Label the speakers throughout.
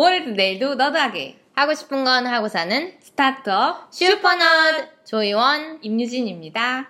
Speaker 1: 오늘도 내일도 너도하게
Speaker 2: 하고 싶은 건 하고 사는
Speaker 1: 스타트업
Speaker 2: 슈퍼넛 조이원.
Speaker 1: 임유진입니다.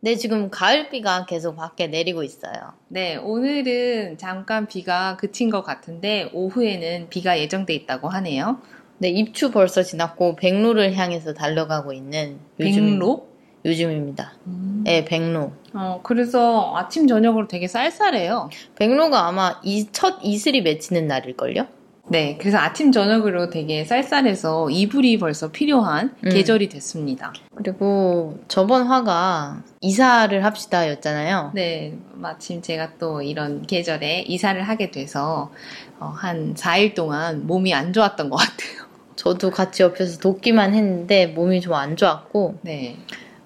Speaker 2: 네, 지금 가을비가 계속 밖에 내리고 있어요.
Speaker 1: 네, 오늘은 잠깐 비가 그친 것 같은데 오후에는 비가 예정돼 있다고 하네요.
Speaker 2: 네, 입추 벌써 지났고 백로를 향해서 달려가고 있는 요즘,
Speaker 1: 백로?
Speaker 2: 요즘입니다.
Speaker 1: 음.
Speaker 2: 네, 백로.
Speaker 1: 어, 그래서 아침 저녁으로 되게 쌀쌀해요.
Speaker 2: 백로가 아마 이 첫 이슬이 맺히는 날일걸요?
Speaker 1: 네, 그래서 아침 저녁으로 되게 쌀쌀해서 이불이 벌써 필요한
Speaker 2: 음.
Speaker 1: 계절이 됐습니다.
Speaker 2: 그리고 저번 화가 이사를 합시다 였잖아요.
Speaker 1: 네, 마침 제가 또 이런 계절에 이사를 하게 돼서 어, 한 4일 동안 몸이 안 좋았던 것 같아요.
Speaker 2: 저도 같이 옆에서 돕기만 했는데 몸이 좀 안 좋았고
Speaker 1: 네,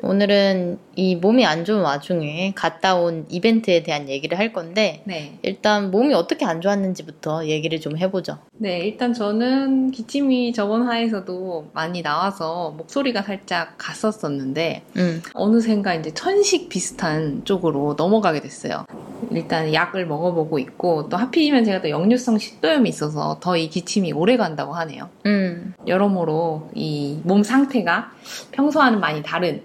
Speaker 2: 오늘은 이 몸이 안 좋은 와중에 갔다 온 이벤트에 대한 얘기를 할 건데
Speaker 1: 네.
Speaker 2: 일단 몸이 어떻게 안 좋았는지부터 얘기를 좀 해보죠.
Speaker 1: 네, 일단 저는 기침이 저번 화에서도 많이 나와서 목소리가 살짝 갔었었는데
Speaker 2: 음,
Speaker 1: 어느샌가 이제 천식 비슷한 쪽으로 넘어가게 됐어요. 일단 약을 먹어보고 있고 또 하필이면 제가 또 역류성 식도염이 있어서 더 이 기침이 오래 간다고 하네요.
Speaker 2: 음,
Speaker 1: 여러모로 이 몸 상태가 평소와는 많이 다른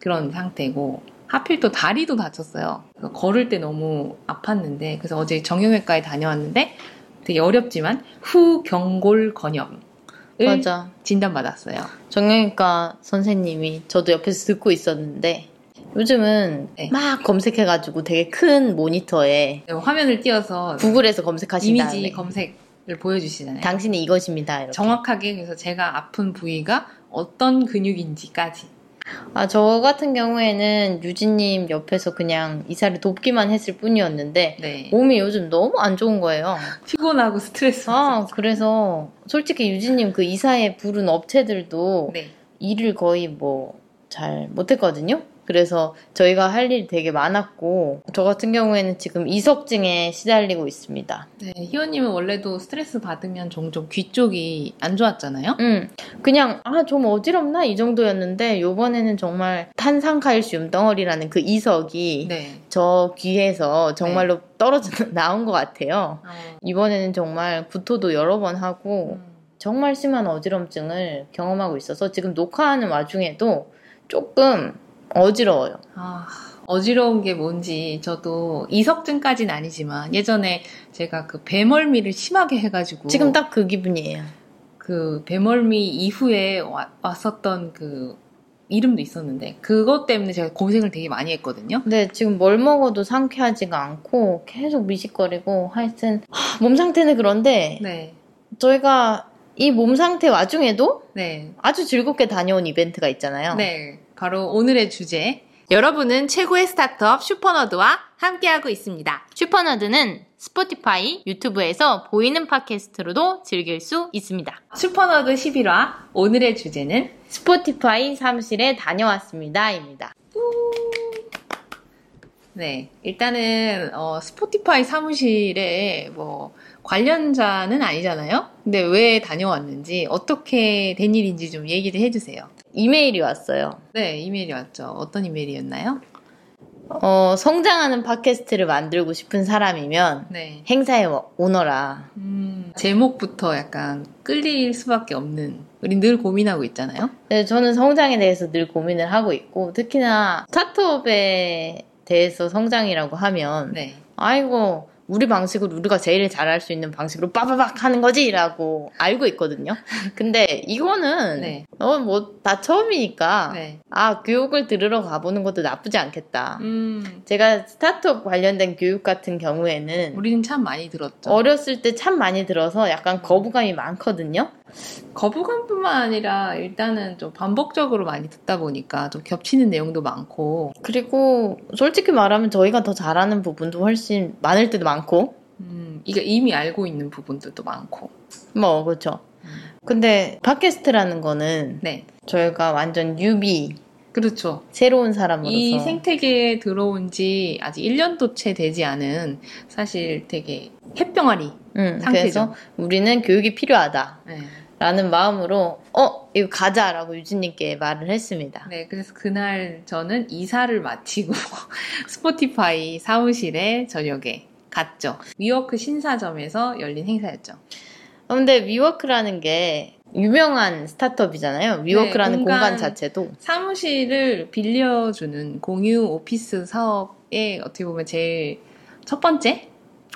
Speaker 1: 그런 상태고 하필 또 다리도 다쳤어요. 걸을 때 너무 아팠는데 그래서 어제 정형외과에 다녀왔는데 되게 어렵지만 후경골 건염을
Speaker 2: 맞아.
Speaker 1: 진단받았어요.
Speaker 2: 정형외과 선생님이 저도 옆에서 듣고 있었는데 요즘은
Speaker 1: 네.
Speaker 2: 막 검색해가지고 되게 큰 모니터에
Speaker 1: 네, 화면을 띄워서
Speaker 2: 구글에서 검색하신
Speaker 1: 이미지
Speaker 2: 다음에
Speaker 1: 검색을 보여주시잖아요.
Speaker 2: 당신이 이것입니다. 이렇게.
Speaker 1: 정확하게 그래서 제가 아픈 부위가 어떤 근육인지까지
Speaker 2: 아, 저 같은 경우에는 유진님 옆에서 그냥 이사를 돕기만 했을 뿐이었는데
Speaker 1: 네.
Speaker 2: 몸이 요즘 너무 안 좋은 거예요.
Speaker 1: 피곤하고 스트레스
Speaker 2: 아, 그래서 솔직히 유진님 그 이사에 부른 업체들도
Speaker 1: 네.
Speaker 2: 일을 거의 뭐 잘 못했거든요. 그래서 저희가 할 일이 되게 많았고 저 같은 경우에는 지금 이석증에 시달리고 있습니다.
Speaker 1: 네, 희원님은 원래도 스트레스 받으면 종종 귀 쪽이 안 좋았잖아요.
Speaker 2: 음, 그냥 아 좀 어지럽나 이 정도였는데 요번에는 정말 탄산칼슘 덩어리라는 그 이석이
Speaker 1: 네.
Speaker 2: 저 귀에서 정말로 떨어져 나온 것 같아요.
Speaker 1: 어,
Speaker 2: 이번에는 정말 구토도 여러 번 하고
Speaker 1: 음,
Speaker 2: 정말 심한 어지럼증을 경험하고 있어서 지금 녹화하는 와중에도 조금 어지러워요.
Speaker 1: 아, 어지러운 게 뭔지 저도 이석증까지는 아니지만 예전에 제가 그 배멀미를 심하게 해가지고
Speaker 2: 지금 딱 그 기분이에요.
Speaker 1: 그 배멀미 이후에 와- 왔었던 그 이름도 있었는데 그것 때문에 제가 고생을 되게 많이 했거든요.
Speaker 2: 근데 지금 뭘 먹어도 상쾌하지가 않고 계속 미식거리고 하여튼 하, 몸 상태는 그런데
Speaker 1: 네,
Speaker 2: 저희가 이 몸 상태 와중에도
Speaker 1: 네,
Speaker 2: 아주 즐겁게 다녀온 이벤트가 있잖아요.
Speaker 1: 네. 바로 오늘의 주제. 여러분은 최고의 스타트업 슈퍼너드와 함께하고 있습니다.
Speaker 2: 슈퍼너드는 Spotify, 유튜브에서 보이는 팟캐스트로도 즐길 수 있습니다.
Speaker 1: 슈퍼너드 11화 오늘의 주제는
Speaker 2: Spotify 사무실에 다녀왔습니다입니다.
Speaker 1: 네 일단은 어, 스포티파이 사무실에 뭐 관련자는 아니잖아요. 근데 왜 다녀왔는지 어떻게 된 일인지 좀 얘기를 해주세요.
Speaker 2: 이메일이 왔어요.
Speaker 1: 네 이메일이 왔죠. 어떤 이메일이었나요?
Speaker 2: 어, 성장하는 팟캐스트를 만들고 싶은 사람이면
Speaker 1: 네
Speaker 2: 행사에 와- 오너라.
Speaker 1: 음, 제목부터 약간 끌릴 수밖에 없는 우리 늘 고민하고 있잖아요.
Speaker 2: 네, 저는 성장에 대해서 늘 고민을 하고 있고 특히나 스타트업에 대해서 성장이라고 하면
Speaker 1: 네
Speaker 2: 아이고 우리 방식으로 우리가 제일 잘할 수 있는 방식으로 빠바박 하는 거지라고 알고 있거든요. 근데 이거는
Speaker 1: 네.
Speaker 2: 어뭐다 처음이니까
Speaker 1: 네.
Speaker 2: 아 교육을 들으러 가보는 것도 나쁘지 않겠다.
Speaker 1: 음,
Speaker 2: 제가 스타트업 관련된 교육 같은 경우에는
Speaker 1: 우리는 참 많이 들었죠.
Speaker 2: 어렸을 때 참 많이 들어서 약간 거부감이 많거든요.
Speaker 1: 거부감뿐만 아니라 일단은 좀 반복적으로 많이 듣다 보니까 좀 겹치는 내용도 많고,
Speaker 2: 그리고 솔직히 말하면 저희가 더 잘하는 부분도 훨씬 많을 때도 많고
Speaker 1: 음, 이게 이미 알고 있는 부분들도 많고.
Speaker 2: 뭐 그렇죠. 근데 팟캐스트라는 거는
Speaker 1: 네,
Speaker 2: 저희가 완전 뉴비
Speaker 1: 그렇죠.
Speaker 2: 새로운 사람으로서
Speaker 1: 이 생태계에 들어온 지 아직 1년도 채 되지 않은 사실 되게 햇병아리.
Speaker 2: 음,
Speaker 1: 상태죠.
Speaker 2: 그래서 우리는 교육이 필요하다.
Speaker 1: 네.
Speaker 2: 라는 마음으로 어 이거 가자라고 유진님께 말을 했습니다.
Speaker 1: 네, 그래서 그날 저는 이사를 마치고 스포티파이 사무실에 저녁에 갔죠. 위워크 신사점에서 열린 행사였죠.
Speaker 2: 근데 위워크라는 게 유명한 스타트업이잖아요. 위워크라는
Speaker 1: 네, 공간-
Speaker 2: 공간 자체도.
Speaker 1: 사무실을 빌려주는 공유 오피스 사업의 어떻게 보면 제일 첫 번째?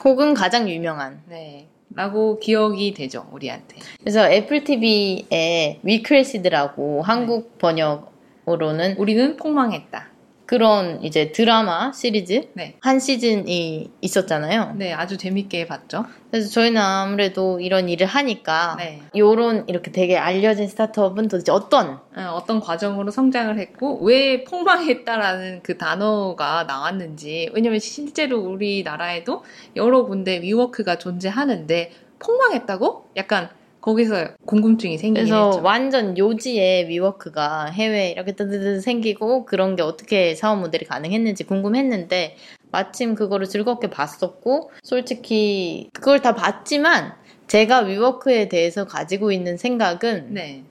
Speaker 2: 혹은 가장 유명한.
Speaker 1: 네. 라고 기억이 되죠, 우리한테.
Speaker 2: 그래서 애플 TV에 위크레시드라고 한국 번역으로는
Speaker 1: 우리는 폭망했다.
Speaker 2: 그런 이제 드라마 시리즈
Speaker 1: 네.
Speaker 2: 한 시즌이 있었잖아요.
Speaker 1: 네, 아주 재밌게 봤죠.
Speaker 2: 그래서 저희는 아무래도 이런 일을 하니까
Speaker 1: 네.
Speaker 2: 요런 이렇게 되게 알려진 스타트업은 도대체 어떤
Speaker 1: 어, 어떤 과정으로 성장을 했고 왜 폭망했다라는 그 단어가 나왔는지 왜냐면 실제로 우리나라에도 여러 군데 위워크가 존재하는데 폭망했다고? 약간 거기서 궁금증이 생기긴
Speaker 2: 그래서
Speaker 1: 했죠.
Speaker 2: 완전 요지에 위워크가 해외에 이렇게 뜨드드 생기고 그런 게 어떻게 사업 모델이 가능했는지 궁금했는데 마침 그거를 즐겁게 봤었고 솔직히 그걸 다 봤지만 제가 위워크에 대해서 가지고 있는 생각은
Speaker 1: 네.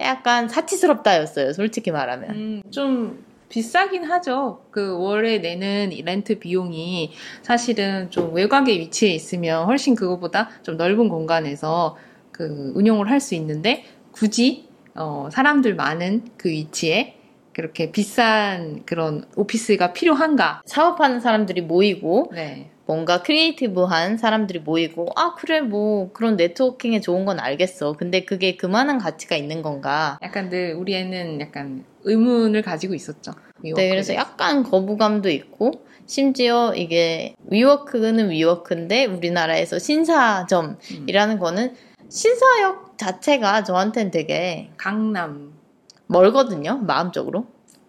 Speaker 2: 약간 사치스럽다였어요. 솔직히 말하면.
Speaker 1: 음, 좀 비싸긴 하죠. 그 월에 내는 이 렌트 비용이 사실은 좀 외곽에 위치해 있으면 훨씬 그거보다 좀 넓은 공간에서 그 운영을 할 수 있는데 굳이 어, 사람들 많은 그 위치에 그렇게 비싼 그런 오피스가 필요한가?
Speaker 2: 사업하는 사람들이 모이고
Speaker 1: 네.
Speaker 2: 뭔가 creative한 사람들이 모이고 아 그래 뭐 그런 networking에 좋은 건 알겠어. 근데 그게 그만한 가치가 있는 건가?
Speaker 1: 약간 늘 우리 애는 약간 의문을 가지고 있었죠.
Speaker 2: 네,
Speaker 1: 위워크에
Speaker 2: 그래서. 약간 거부감도 있고 심지어 이게 위워크는 위워크인데 우리나라에서 신사점이라는
Speaker 1: 음.
Speaker 2: 거는 신사역 자체가 저한테는 되게
Speaker 1: 강남
Speaker 2: 멀거든요. 마음적으로.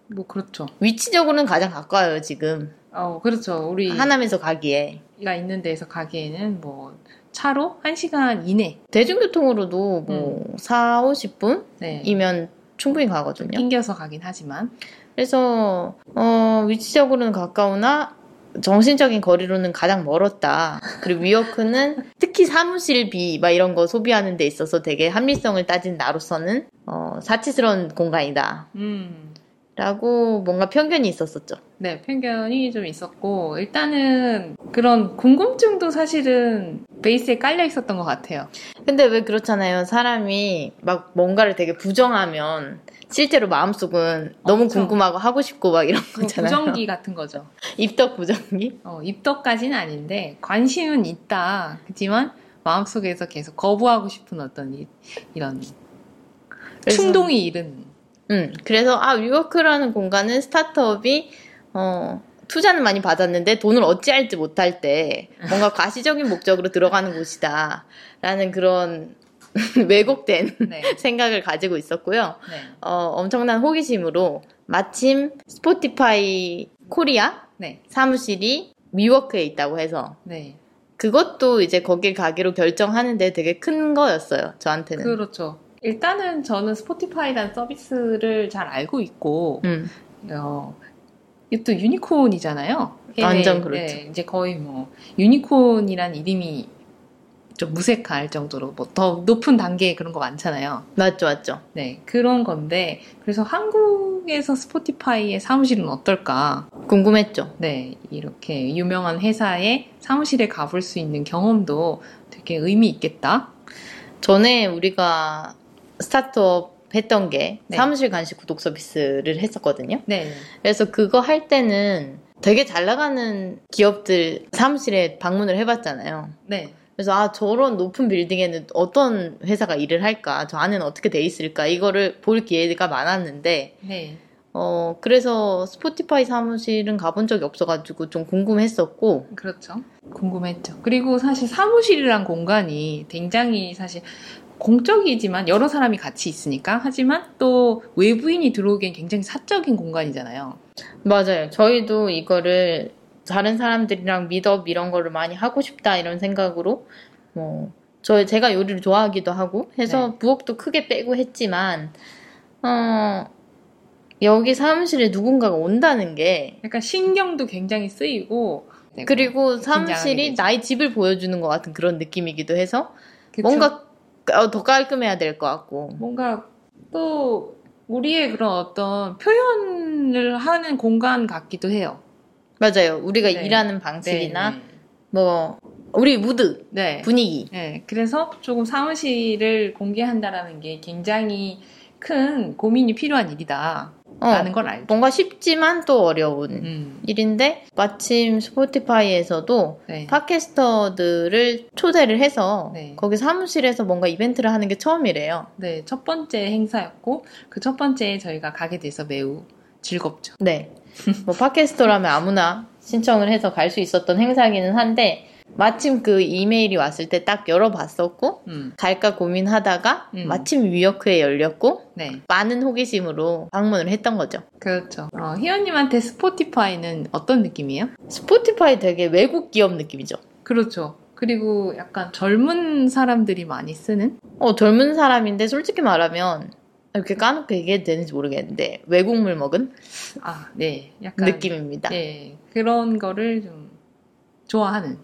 Speaker 1: 뭐 그렇죠.
Speaker 2: 위치적으로는 가장 가까워요, 지금.
Speaker 1: 어 그렇죠. 우리
Speaker 2: 하남에서 가기에.
Speaker 1: 가 있는 데에서 가기에는 뭐 차로 1시간 이내
Speaker 2: 대중교통으로도 뭐 4, 50분이면
Speaker 1: 네.
Speaker 2: 충분히 가거든요.
Speaker 1: 낑겨서 가긴 하지만
Speaker 2: 그래서 어, 위치적으로는 가까우나 정신적인 거리로는 가장 멀었다. 그리고 위워크는 특히 사무실비 막 이런 거 소비하는 데 있어서 되게 합리성을 따진 나로서는 어, 사치스러운 공간이다.
Speaker 1: 음,
Speaker 2: 라고 뭔가 편견이 있었었죠.
Speaker 1: 네 편견이 좀 있었고 일단은 그런 궁금증도 사실은 베이스에 깔려 있었던 것 같아요.
Speaker 2: 근데 왜 그렇잖아요. 사람이 막 뭔가를 되게 부정하면 실제로 마음속은 너무
Speaker 1: 엄청.
Speaker 2: 궁금하고 하고 싶고 막 이런
Speaker 1: 뭐
Speaker 2: 거잖아요.
Speaker 1: 부정기 같은 거죠.
Speaker 2: 입덕 부정기?
Speaker 1: 어, 입덕까지는 아닌데 관심은 있다. 하지만 마음속에서 계속 거부하고 싶은 어떤 이, 이런
Speaker 2: 그래서-
Speaker 1: 충동이 이른
Speaker 2: 음, 그래서 아 위워크라는 공간은 스타트업이 어, 투자는 많이 받았는데 돈을 어찌할지 못할 때 뭔가 과시적인 목적으로 들어가는 곳이다라는 그런 왜곡된
Speaker 1: 네,
Speaker 2: 생각을 가지고 있었고요.
Speaker 1: 네,
Speaker 2: 어, 엄청난 호기심으로 마침 Spotify 코리아
Speaker 1: 네,
Speaker 2: 사무실이 위워크에 있다고 해서
Speaker 1: 네.
Speaker 2: 그것도 이제 거길 가기로 결정하는데 되게 큰 거였어요. 저한테는.
Speaker 1: 그렇죠. 일단은 저는 Spotify라는 서비스를 잘 알고 있고,
Speaker 2: 음,
Speaker 1: 어, 이또 유니콘이잖아요.
Speaker 2: 완전 그렇죠.
Speaker 1: 네, 이제 거의 뭐, 유니콘이란 이름이 좀 무색할 정도로 뭐 더 높은 단계의 그런 거 많잖아요.
Speaker 2: 맞죠, 맞죠.
Speaker 1: 네, 그런 건데, 그래서 한국에서 스포티파이의 사무실은 어떨까?
Speaker 2: 궁금했죠.
Speaker 1: 네, 이렇게 유명한 회사의 사무실에 가볼 수 있는 경험도 되게 의미 있겠다.
Speaker 2: 전에 우리가 스타트업 했던 게
Speaker 1: 네.
Speaker 2: 사무실 간식 구독 서비스를 했었거든요.
Speaker 1: 네,
Speaker 2: 그래서 그거 할 때는 되게 잘 나가는 기업들 사무실에 방문을 해봤잖아요.
Speaker 1: 네,
Speaker 2: 그래서 아 저런 높은 빌딩에는 어떤 회사가 일을 할까, 저 안에는 어떻게 돼 있을까 이거를 볼 기회가 많았는데
Speaker 1: 네.
Speaker 2: 어 그래서 스포티파이 사무실은 가본 적이 없어가지고 좀 궁금했었고
Speaker 1: 그렇죠. 궁금했죠. 그리고 사실 사무실이란 공간이 굉장히 사실 공적이지만 여러 사람이 같이 있으니까 하지만 또 외부인이 들어오기엔 굉장히 사적인 공간이잖아요.
Speaker 2: 맞아요. 저희도 이거를 다른 사람들이랑 미덕 이런 거를 많이 하고 싶다 이런 생각으로 뭐 저 제가 요리를 좋아하기도 하고 해서 부엌도 크게 빼고 했지만 어 여기 사무실에 누군가가 온다는 게
Speaker 1: 약간 신경도 굉장히 쓰이고 네,
Speaker 2: 그리고
Speaker 1: 긴장하게
Speaker 2: 사무실이. 나의 집을 보여주는 것 같은 그런 느낌이기도 해서
Speaker 1: 그쵸?
Speaker 2: 뭔가 어, 더 깔끔해야 될 것 같고
Speaker 1: 뭔가 또 우리의 그런 어떤 표현을 하는 공간 같기도 해요.
Speaker 2: 맞아요. 우리가
Speaker 1: 네.
Speaker 2: 일하는 방식이나
Speaker 1: 네, 네.
Speaker 2: 뭐 우리 무드,
Speaker 1: 네.
Speaker 2: 분위기.
Speaker 1: 네. 그래서 조금 사무실을 공개한다라는 게 굉장히 큰 고민이 필요한 일이다.
Speaker 2: 어,
Speaker 1: 라는 걸 알죠.
Speaker 2: 뭔가 쉽지만 또 어려운
Speaker 1: 음.
Speaker 2: 일인데 마침 스포티파이에서도
Speaker 1: 네.
Speaker 2: 팟캐스터들을 초대를 해서
Speaker 1: 네.
Speaker 2: 거기 사무실에서 뭔가 이벤트를 하는 게 처음이래요.
Speaker 1: 네. 첫 번째 행사였고, 그 첫 번째에 저희가 가게 돼서 매우 즐겁죠.
Speaker 2: 네. 뭐 팟캐스터라면 아무나 신청을 해서 갈 수 있었던 행사기는 한데 마침 그 이메일이 왔을 때 딱 열어봤었고
Speaker 1: 음.
Speaker 2: 갈까 고민하다가
Speaker 1: 음.
Speaker 2: 마침 위워크에 열렸고
Speaker 1: 네.
Speaker 2: 많은 호기심으로 방문을 했던 거죠.
Speaker 1: 그렇죠. 어, 희연님한테 스포티파이는 어떤 느낌이에요?
Speaker 2: 스포티파이 되게 외국 기업 느낌이죠.
Speaker 1: 그렇죠. 그리고 약간 젊은 사람들이 많이 쓰는?
Speaker 2: 어, 젊은 사람인데 솔직히 말하면 이렇게 까놓고 얘기해도 되는지 모르겠는데 외국물 먹은
Speaker 1: 아, 네. 약간.
Speaker 2: 느낌입니다.
Speaker 1: 네. 그런 거를 좀 좋아하는.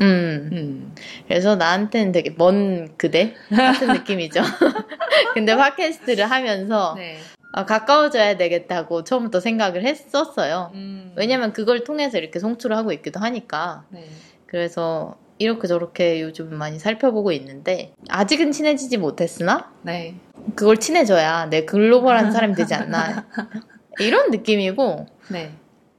Speaker 2: 음.
Speaker 1: 음.
Speaker 2: 그래서 나한테는 되게 먼 그대 같은 느낌이죠. 근데 팟캐스트를 하면서
Speaker 1: 네.
Speaker 2: 아, 가까워져야 되겠다고 처음부터 생각을 했었어요.
Speaker 1: 음.
Speaker 2: 왜냐면 그걸 통해서 이렇게 송출을 하고 있기도 하니까.
Speaker 1: 네.
Speaker 2: 그래서 이렇게 저렇게 요즘 많이 살펴보고 있는데 아직은 친해지지 못했으나
Speaker 1: 네.
Speaker 2: 그걸 친해져야 내 글로벌한 사람이 되지 않나 이런 느낌이고
Speaker 1: 네.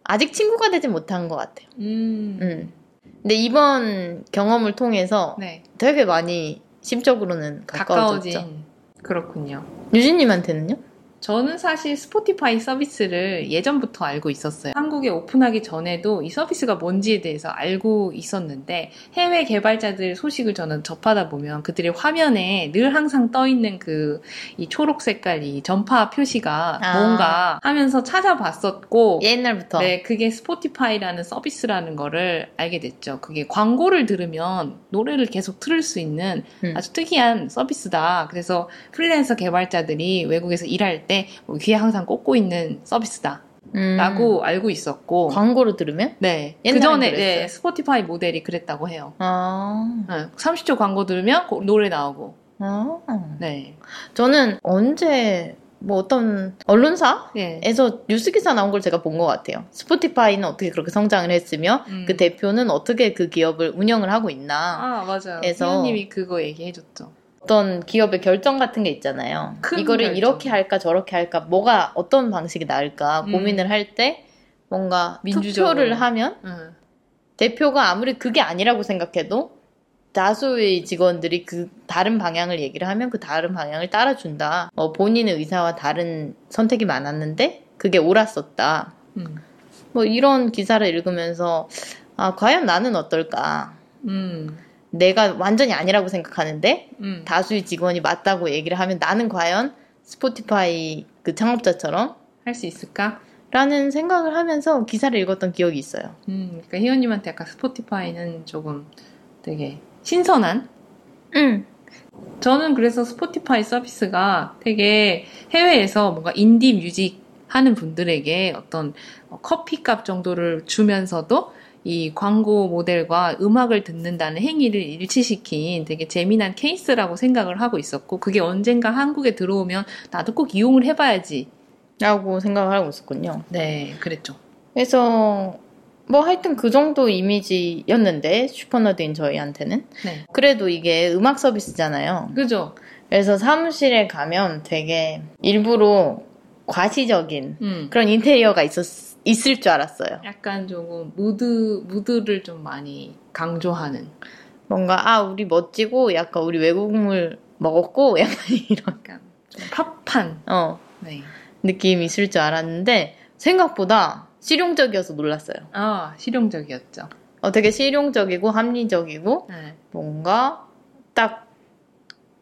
Speaker 2: 아직 친구가 되지 못한 것 같아요.
Speaker 1: 음.
Speaker 2: 음. 근데 이번 경험을 통해서
Speaker 1: 네.
Speaker 2: 되게 많이 심적으로는 가까워졌죠.
Speaker 1: 가까워진. 그렇군요.
Speaker 2: 유진님한테는요?
Speaker 1: 저는 사실 스포티파이 서비스를 예전부터 알고 있었어요. 한국에 오픈하기 전에도 이 서비스가 뭔지에 대해서 알고 있었는데 해외 개발자들 소식을 저는 접하다 보면 그들의 화면에 늘 항상 떠 있는 그 이 초록 색깔 이 전파 표시가
Speaker 2: 아.
Speaker 1: 뭔가 하면서 찾아봤었고
Speaker 2: 옛날부터.
Speaker 1: 네, 그게 스포티파이라는 서비스라는 거를 알게 됐죠. 그게 광고를 들으면 노래를 계속 틀을 수 있는
Speaker 2: 음.
Speaker 1: 아주 특이한 서비스다. 그래서 프리랜서 개발자들이 외국에서 일할 때뭐 귀에 항상 꽂고 있는 서비스다.
Speaker 2: 음.
Speaker 1: 라고 알고 있었고.
Speaker 2: 광고로 들으면?
Speaker 1: 네. 그
Speaker 2: 옛날엔
Speaker 1: 전에
Speaker 2: 그랬어요.
Speaker 1: 네, 스포티파이 모델이 그랬다고 해요.
Speaker 2: 아.
Speaker 1: 네, 30초 광고 들으면 고- 노래 나오고.
Speaker 2: 아.
Speaker 1: 네.
Speaker 2: 저는 언제 뭐 어떤 언론사에서
Speaker 1: 예.
Speaker 2: 뉴스 기사 나온 걸 제가 본 것 같아요. 스포티파이는 어떻게 그렇게 성장을 했으며
Speaker 1: 음.
Speaker 2: 그 대표는 어떻게 그 기업을 운영을 하고 있나
Speaker 1: 아, 맞아요. 희연님이 그거 얘기해줬죠.
Speaker 2: 어떤 기업의 결정 같은 게 있잖아요.
Speaker 1: 큰
Speaker 2: 이거를
Speaker 1: 결정.
Speaker 2: 이렇게 할까 저렇게 할까 뭐가 어떤 방식이 나을까
Speaker 1: 음.
Speaker 2: 고민을 할 때 뭔가
Speaker 1: 민주적으로.
Speaker 2: 투표를 하면
Speaker 1: 응.
Speaker 2: 대표가 아무리 그게 아니라고 생각해도 다수의 직원들이 그 다른 방향을 얘기를 하면 그 다른 방향을 따라준다. 어, 본인의 의사와 다른 선택이 많았는데 그게 옳았었다.
Speaker 1: 음.
Speaker 2: 뭐 이런 기사를 읽으면서 아 과연 나는 어떨까?
Speaker 1: 음.
Speaker 2: 내가 완전히 아니라고 생각하는데
Speaker 1: 음.
Speaker 2: 다수의 직원이 맞다고 얘기를 하면 나는 과연 스포티파이 그 창업자처럼
Speaker 1: 할 수 있을까?
Speaker 2: 라는 생각을 하면서 기사를 읽었던 기억이 있어요.
Speaker 1: 음. 그러니까 희연님한테 약간 스포티파이는 조금 되게 신선한
Speaker 2: 응.
Speaker 1: 저는 그래서 스포티파이 서비스가 되게 해외에서 뭔가 인디 뮤직 하는 분들에게 어떤 커피값 정도를 주면서도 이 광고 모델과 음악을 듣는다는 행위를 일치시킨 되게 재미난 케이스라고 생각을 하고 있었고 그게 언젠가 한국에 들어오면 나도 꼭 이용을 해봐야지.
Speaker 2: 라고 생각을 하고 있었군요.
Speaker 1: 네, 그랬죠.
Speaker 2: 그래서 뭐 하여튼 그 정도 이미지였는데 슈퍼너드인 저희한테는
Speaker 1: 네,
Speaker 2: 그래도 이게 음악 서비스잖아요.
Speaker 1: 그죠.
Speaker 2: 그래서 사무실에 가면 되게 일부러 과시적인
Speaker 1: 음,
Speaker 2: 그런 인테리어가 있었 있을 줄 알았어요.
Speaker 1: 약간 조금 무드 무드를 좀 많이 강조하는.
Speaker 2: 뭔가 아 우리 멋지고 약간 우리 외국물 먹었고 약간 이런
Speaker 1: 약간 좀 팝한.
Speaker 2: 어
Speaker 1: 네.
Speaker 2: 느낌이 있을 줄 알았는데 생각보다 실용적이어서 놀랐어요.
Speaker 1: 아 실용적이었죠.
Speaker 2: 어, 되게 실용적이고 합리적이고
Speaker 1: 네.
Speaker 2: 뭔가 딱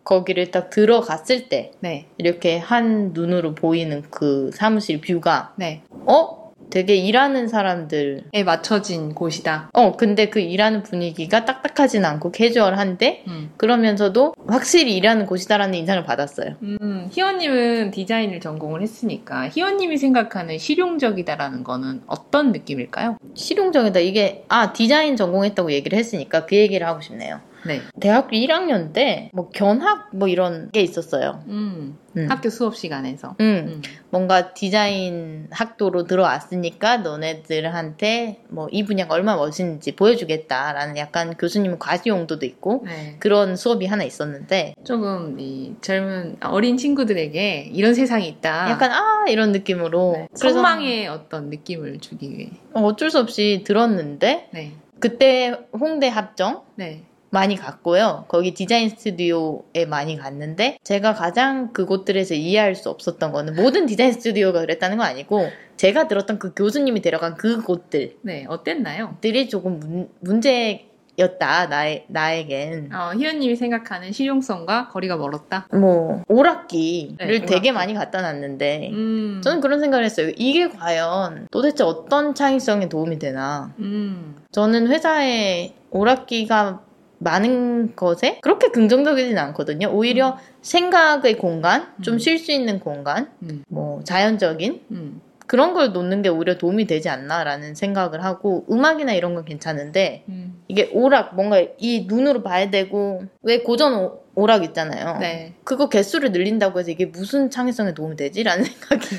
Speaker 2: 거기를 딱 들어갔을 때
Speaker 1: 네.
Speaker 2: 이렇게 한 눈으로 보이는 그 사무실 뷰가
Speaker 1: 네.
Speaker 2: 어? 되게 일하는 사람들
Speaker 1: 에 맞춰진 곳이다.
Speaker 2: 어 근데 그 일하는 분위기가 딱딱하진 않고 캐주얼한데
Speaker 1: 음.
Speaker 2: 그러면서도 확실히 일하는 곳이다라는 인상을 받았어요.
Speaker 1: 음, 희원님은 디자인을 전공을 했으니까 희원님이 생각하는 실용적이다라는 거는 어떤 느낌일까요?
Speaker 2: 실용적이다. 이게 아 디자인 전공했다고 얘기를 했으니까 그 얘기를 하고 싶네요.
Speaker 1: 네.
Speaker 2: 대학교 1학년 때 뭐 견학 뭐 이런 게 있었어요.
Speaker 1: 음.
Speaker 2: 음.
Speaker 1: 학교 수업 시간에서.
Speaker 2: 음.
Speaker 1: 음.
Speaker 2: 뭔가 디자인 학도로 들어왔으니까 너네들한테 뭐 이 분야가 얼마나 멋있는지 보여주겠다라는 약간 교수님 과시 용도도 있고
Speaker 1: 네.
Speaker 2: 그런 수업이 하나 있었는데
Speaker 1: 조금 이 젊은 어린 친구들에게 이런 세상이 있다.
Speaker 2: 약간 아 이런 느낌으로
Speaker 1: 네. 선망의 어떤 느낌을 주기 위해.
Speaker 2: 어쩔 수 없이 들었는데
Speaker 1: 네.
Speaker 2: 그때 홍대 합정
Speaker 1: 네.
Speaker 2: 많이 갔고요. 거기 디자인 스튜디오에 많이 갔는데 제가 가장 그곳들에서 이해할 수 없었던 거는 모든 디자인 스튜디오가 그랬다는 건 아니고 제가 들었던 그 교수님이 데려간 그곳들들이
Speaker 1: 네. 어땠나요?
Speaker 2: 조금 문, 문제 였다 나에, 나에겐
Speaker 1: 어, 희연님이 생각하는 실용성과 거리가 멀었다.
Speaker 2: 뭐 오락기를
Speaker 1: 네,
Speaker 2: 되게
Speaker 1: 오락기.
Speaker 2: 많이 갖다 놨는데
Speaker 1: 음.
Speaker 2: 저는 그런 생각을 했어요. 이게 과연 도대체 어떤 창의성에 도움이 되나
Speaker 1: 음.
Speaker 2: 저는 회사에 오락기가 많은 것에 그렇게 긍정적이진 않거든요. 오히려 생각의 공간, 좀
Speaker 1: 음.
Speaker 2: 쉴수 있는 공간,
Speaker 1: 음.
Speaker 2: 뭐 자연적인
Speaker 1: 음.
Speaker 2: 그런 걸 놓는 게 오히려 도움이 되지 않나라는 생각을 하고 음악이나 이런 건 괜찮은데
Speaker 1: 음.
Speaker 2: 이게 오락 뭔가 이 눈으로 봐야 되고 왜 고전 오, 오락 있잖아요.
Speaker 1: 네.
Speaker 2: 그거 개수를 늘린다고 해서 이게 무슨 창의성에 도움이 되지라는 생각이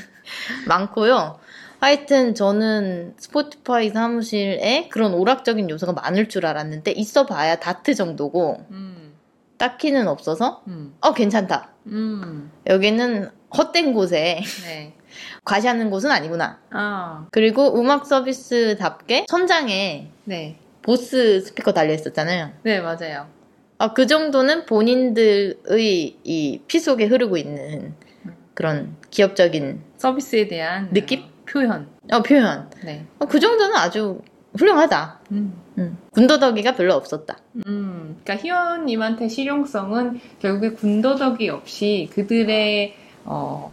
Speaker 2: 많고요. 하여튼 저는 스포티파이 사무실에 그런 오락적인 요소가 많을 줄 알았는데 있어 봐야 다트 정도고
Speaker 1: 음.
Speaker 2: 딱히는 없어서
Speaker 1: 음.
Speaker 2: 어 괜찮다.
Speaker 1: 음.
Speaker 2: 여기는 헛된 곳에
Speaker 1: 네.
Speaker 2: 과시하는 곳은 아니구나.
Speaker 1: 아.
Speaker 2: 그리고 음악 서비스답게 천장에
Speaker 1: 네.
Speaker 2: 보스 스피커 달려 있었잖아요.
Speaker 1: 네, 맞아요.
Speaker 2: 아, 그 정도는 본인들의 이 피 속에 흐르고 있는 그런 기업적인
Speaker 1: 서비스에 대한
Speaker 2: 느낌?
Speaker 1: 어, 표현.
Speaker 2: 어, 표현.
Speaker 1: 네.
Speaker 2: 어, 그 정도는 아주 훌륭하다.
Speaker 1: 음.
Speaker 2: 음. 군더더기가 별로 없었다.
Speaker 1: 음, 그러니까 희원님한테 실용성은 결국에 군더더기 없이 그들의 어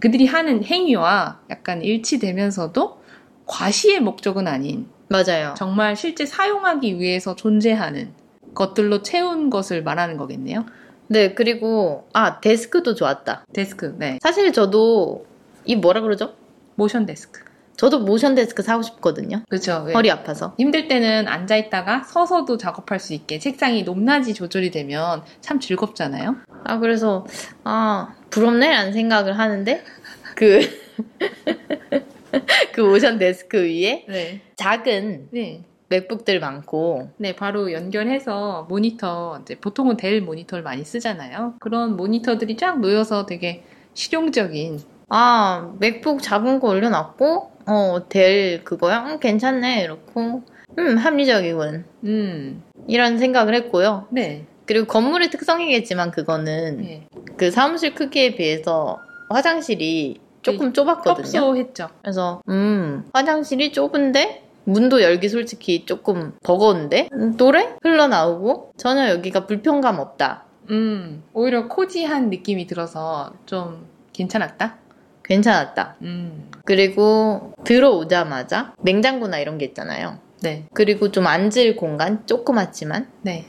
Speaker 1: 그들이 하는 행위와 약간 일치되면서도 과시의 목적은 아닌
Speaker 2: 맞아요.
Speaker 1: 정말 실제 사용하기 위해서 존재하는 것들로 채운 것을 말하는 거겠네요.
Speaker 2: 네, 그리고 아 데스크도 좋았다.
Speaker 1: 데스크, 네,
Speaker 2: 사실 저도 이 뭐라 그러죠?
Speaker 1: motion desk.
Speaker 2: 저도 motion desk 사고 싶거든요.
Speaker 1: 그렇죠.
Speaker 2: 허리 아파서.
Speaker 1: 힘들 때는 앉아 있다가 서서도 작업할 수 있게 책상이 높낮이 조절이 되면 참 즐겁잖아요.
Speaker 2: 아 그래서 아 부럽네라는 생각을 하는데 그 그 모션 데스크 위에
Speaker 1: 네,
Speaker 2: 작은
Speaker 1: 네.
Speaker 2: 맥북들 많고
Speaker 1: 네, 바로 연결해서 모니터, 이제 보통은 델 모니터를 많이 쓰잖아요. 그런 모니터들이 쫙 놓여서 되게 실용적인,
Speaker 2: 아 맥북 작은 거 올려놨고 어 델 그거야 음, 괜찮네 이렇고 음 합리적이군
Speaker 1: 음,
Speaker 2: 이런 생각을 했고요.
Speaker 1: 네,
Speaker 2: 그리고 건물의 특성이겠지만 그거는
Speaker 1: 네.
Speaker 2: 그 사무실 크기에 비해서 화장실이 조금 좁았거든요.
Speaker 1: 협소했죠.
Speaker 2: 그래서 음 화장실이 좁은데 문도 열기 솔직히 조금 버거운데 음, 노래 흘러나오고 전혀 여기가 불편감 없다.
Speaker 1: 음, 오히려 코지한 느낌이 들어서 좀 괜찮았다.
Speaker 2: 괜찮았다.
Speaker 1: 음,
Speaker 2: 그리고 들어오자마자 냉장고나 이런 게 있잖아요.
Speaker 1: 네,
Speaker 2: 그리고 좀 앉을 공간 조그맣지만
Speaker 1: 네,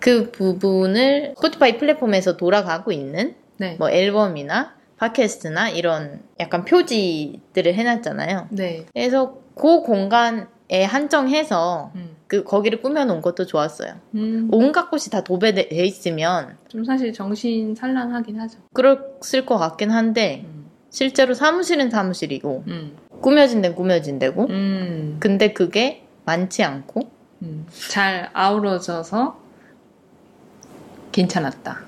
Speaker 2: 그 부분을 스포티파이 플랫폼에서 돌아가고 있는
Speaker 1: 네,
Speaker 2: 뭐 앨범이나 팟캐스트나 이런 약간 표지들을 해놨잖아요.
Speaker 1: 네,
Speaker 2: 그래서 그 공간에 한정해서
Speaker 1: 음,
Speaker 2: 그 거기를 꾸며놓은 것도 좋았어요.
Speaker 1: 음,
Speaker 2: 온갖 곳이 다 도배돼 있으면
Speaker 1: 좀 사실 정신 산란하긴 하죠.
Speaker 2: 그랬을 것 같긴 한데
Speaker 1: 음,
Speaker 2: 실제로 사무실은 사무실이고
Speaker 1: 음,
Speaker 2: 꾸며진 데는 꾸며진 데고
Speaker 1: 음,
Speaker 2: 근데 그게 많지 않고
Speaker 1: 음, 잘 아우러져서 괜찮았다.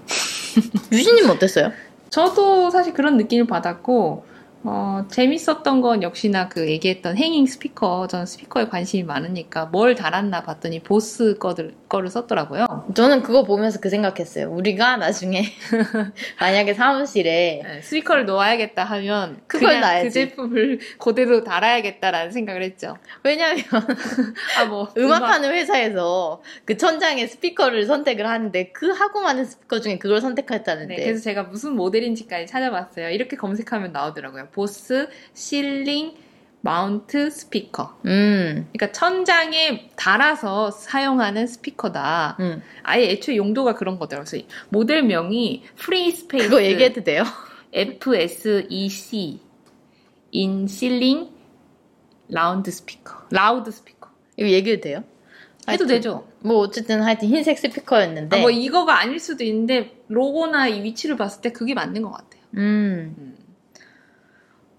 Speaker 2: 유진님 어땠어요?
Speaker 1: 저도 사실 그런 느낌을 받았고, 어, 재밌었던 건 역시나 그 얘기했던 행잉 스피커, 저는 스피커에 관심이 많으니까 뭘 달았나 봤더니 보스 거들, 거를 썼더라고요.
Speaker 2: 저는 그거 보면서 그 생각했어요. 우리가 나중에 만약에 사무실에
Speaker 1: 네, 스피커를 놓아야겠다 하면
Speaker 2: 그걸
Speaker 1: 그냥
Speaker 2: 놔야지.
Speaker 1: 그 제품을 그대로 달아야겠다라는 생각을 했죠.
Speaker 2: 왜냐면
Speaker 1: 아, 뭐.
Speaker 2: 음악하는 회사에서 그 천장에 스피커를 선택을 하는데 그 하고 많은 스피커 중에 그걸 선택했다는데
Speaker 1: 네, 그래서 제가 무슨 모델인지까지 찾아봤어요. 이렇게 검색하면 나오더라고요. Bose ceiling mount speaker.
Speaker 2: 음,
Speaker 1: 그러니까 천장에 달아서 사용하는 스피커다.
Speaker 2: 음.
Speaker 1: 아예 애초에 용도가 그런 거더라고요. 그래서 모델명이 FreeSpace
Speaker 2: 그거 얘기해도 돼요?
Speaker 1: FSEC in ceiling round speaker. loudspeaker.
Speaker 2: 이거 얘기해도 돼요?
Speaker 1: 해도
Speaker 2: 하여튼,
Speaker 1: 되죠.
Speaker 2: 뭐 어쨌든 하여튼 흰색 스피커였는데
Speaker 1: 아, 뭐 이거가 아닐 수도 있는데 로고나 이 위치를 봤을 때 그게 맞는 것 같아요.
Speaker 2: 음
Speaker 1: 음.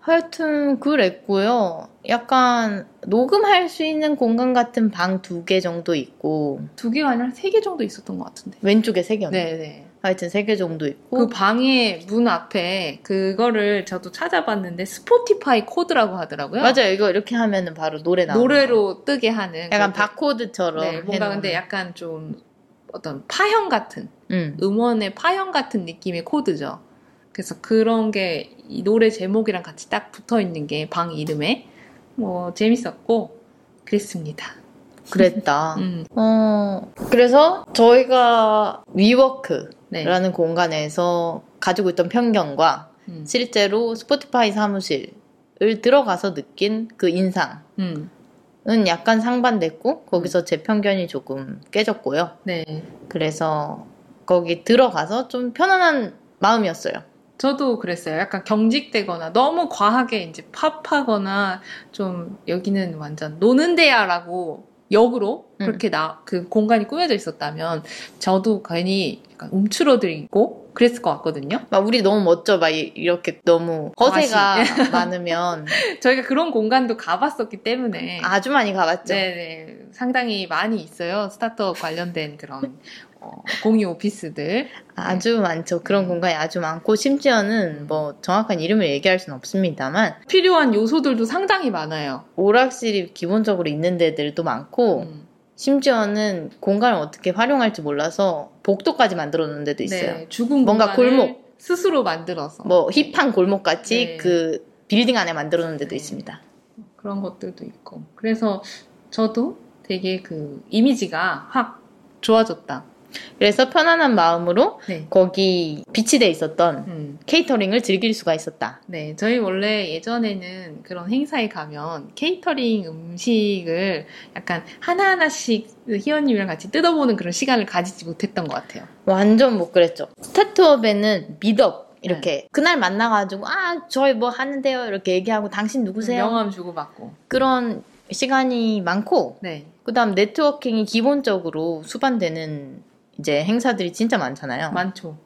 Speaker 2: 하여튼 그랬고요. 약간 녹음할 수 있는 공간 같은 방 두 개 정도 있고
Speaker 1: 두 개가 아니라 세 개 정도 있었던 것 같은데.
Speaker 2: 왼쪽에 세 개였나?
Speaker 1: 네네.
Speaker 2: 하여튼 세 개 정도 있고
Speaker 1: 그 방의 문 앞에 그거를 저도 찾아봤는데 스포티파이 코드라고 하더라고요.
Speaker 2: 맞아요. 이거 이렇게 하면은 바로 노래 나오는 거.
Speaker 1: 노래로 뜨게 하는.
Speaker 2: 약간 바코드처럼
Speaker 1: 네, 뭔가
Speaker 2: 해놓은.
Speaker 1: 근데 약간 좀 어떤 파형 같은
Speaker 2: 음.
Speaker 1: 음원의 파형 같은 느낌의 코드죠. 그래서 그런 게 이 노래 제목이랑 같이 딱 붙어 있는 게 방 이름에 뭐 재밌었고 그랬습니다.
Speaker 2: 그랬다.
Speaker 1: 음,
Speaker 2: 어 그래서 저희가 위워크라는
Speaker 1: 네.
Speaker 2: 공간에서 가지고 있던 편견과
Speaker 1: 음,
Speaker 2: 실제로 스포티파이 사무실을 들어가서 느낀 그 인상은
Speaker 1: 음,
Speaker 2: 약간 상반됐고 거기서 제 편견이 조금 깨졌고요.
Speaker 1: 네.
Speaker 2: 그래서 거기 들어가서 좀 편안한 마음이었어요.
Speaker 1: 저도 그랬어요. 약간 경직되거나 너무 과하게 이제 팝하거나 좀 여기는 완전 노는 데야라고 역으로
Speaker 2: 음.
Speaker 1: 그렇게 나 그 공간이 꾸며져 있었다면 저도 괜히 약간 움츠러들고 그랬을 것 같거든요.
Speaker 2: 막 우리 너무 멋져 막 이- 이렇게 너무 허세가 많으면
Speaker 1: 저희가 그런 공간도 가봤었기 때문에
Speaker 2: 아주 많이 가봤죠.
Speaker 1: 네네 상당히 많이 있어요. 스타트업 관련된 그런 어, 공유 오피스들.
Speaker 2: 아주 많죠. 그런
Speaker 1: 음.
Speaker 2: 공간이 아주 많고 심지어는 뭐 정확한 이름을 얘기할 수는 없습니다만
Speaker 1: 필요한 요소들도 상당히 많아요.
Speaker 2: 오락실이 기본적으로 있는 데들도 많고
Speaker 1: 음.
Speaker 2: 심지어는 공간을 어떻게 활용할지 몰라서 복도까지 만들어 놓은 데도 있어요.
Speaker 1: 네, 죽은
Speaker 2: 뭔가 골목.
Speaker 1: 스스로 만들어서
Speaker 2: 뭐 힙한 골목 같이
Speaker 1: 네.
Speaker 2: 그 빌딩 안에 만들어 놓은 데도
Speaker 1: 네.
Speaker 2: 있습니다.
Speaker 1: 그런 것들도 있고 그래서 저도 되게 그 이미지가 확 좋아졌다.
Speaker 2: 그래서 편안한 마음으로
Speaker 1: 네.
Speaker 2: 거기 비치돼 있었던
Speaker 1: 음.
Speaker 2: 케이터링을 즐길 수가 있었다.
Speaker 1: 네, 저희 원래 예전에는 그런 행사에 가면 케이터링 음식을 약간 하나하나씩 희원님이랑 같이 뜯어보는 그런 시간을 가지지 못했던 것 같아요.
Speaker 2: 완전 못 그랬죠. 스타트업에는 미덕 이렇게
Speaker 1: 네.
Speaker 2: 그날 만나가지고 아 저희 뭐 하는데요 이렇게 얘기하고 당신 누구세요?
Speaker 1: 명함 주고 받고.
Speaker 2: 그런 시간이 많고
Speaker 1: 네.
Speaker 2: 그다음 네트워킹이 기본적으로 수반되는 이제 행사들이 진짜 많잖아요.
Speaker 1: 많죠.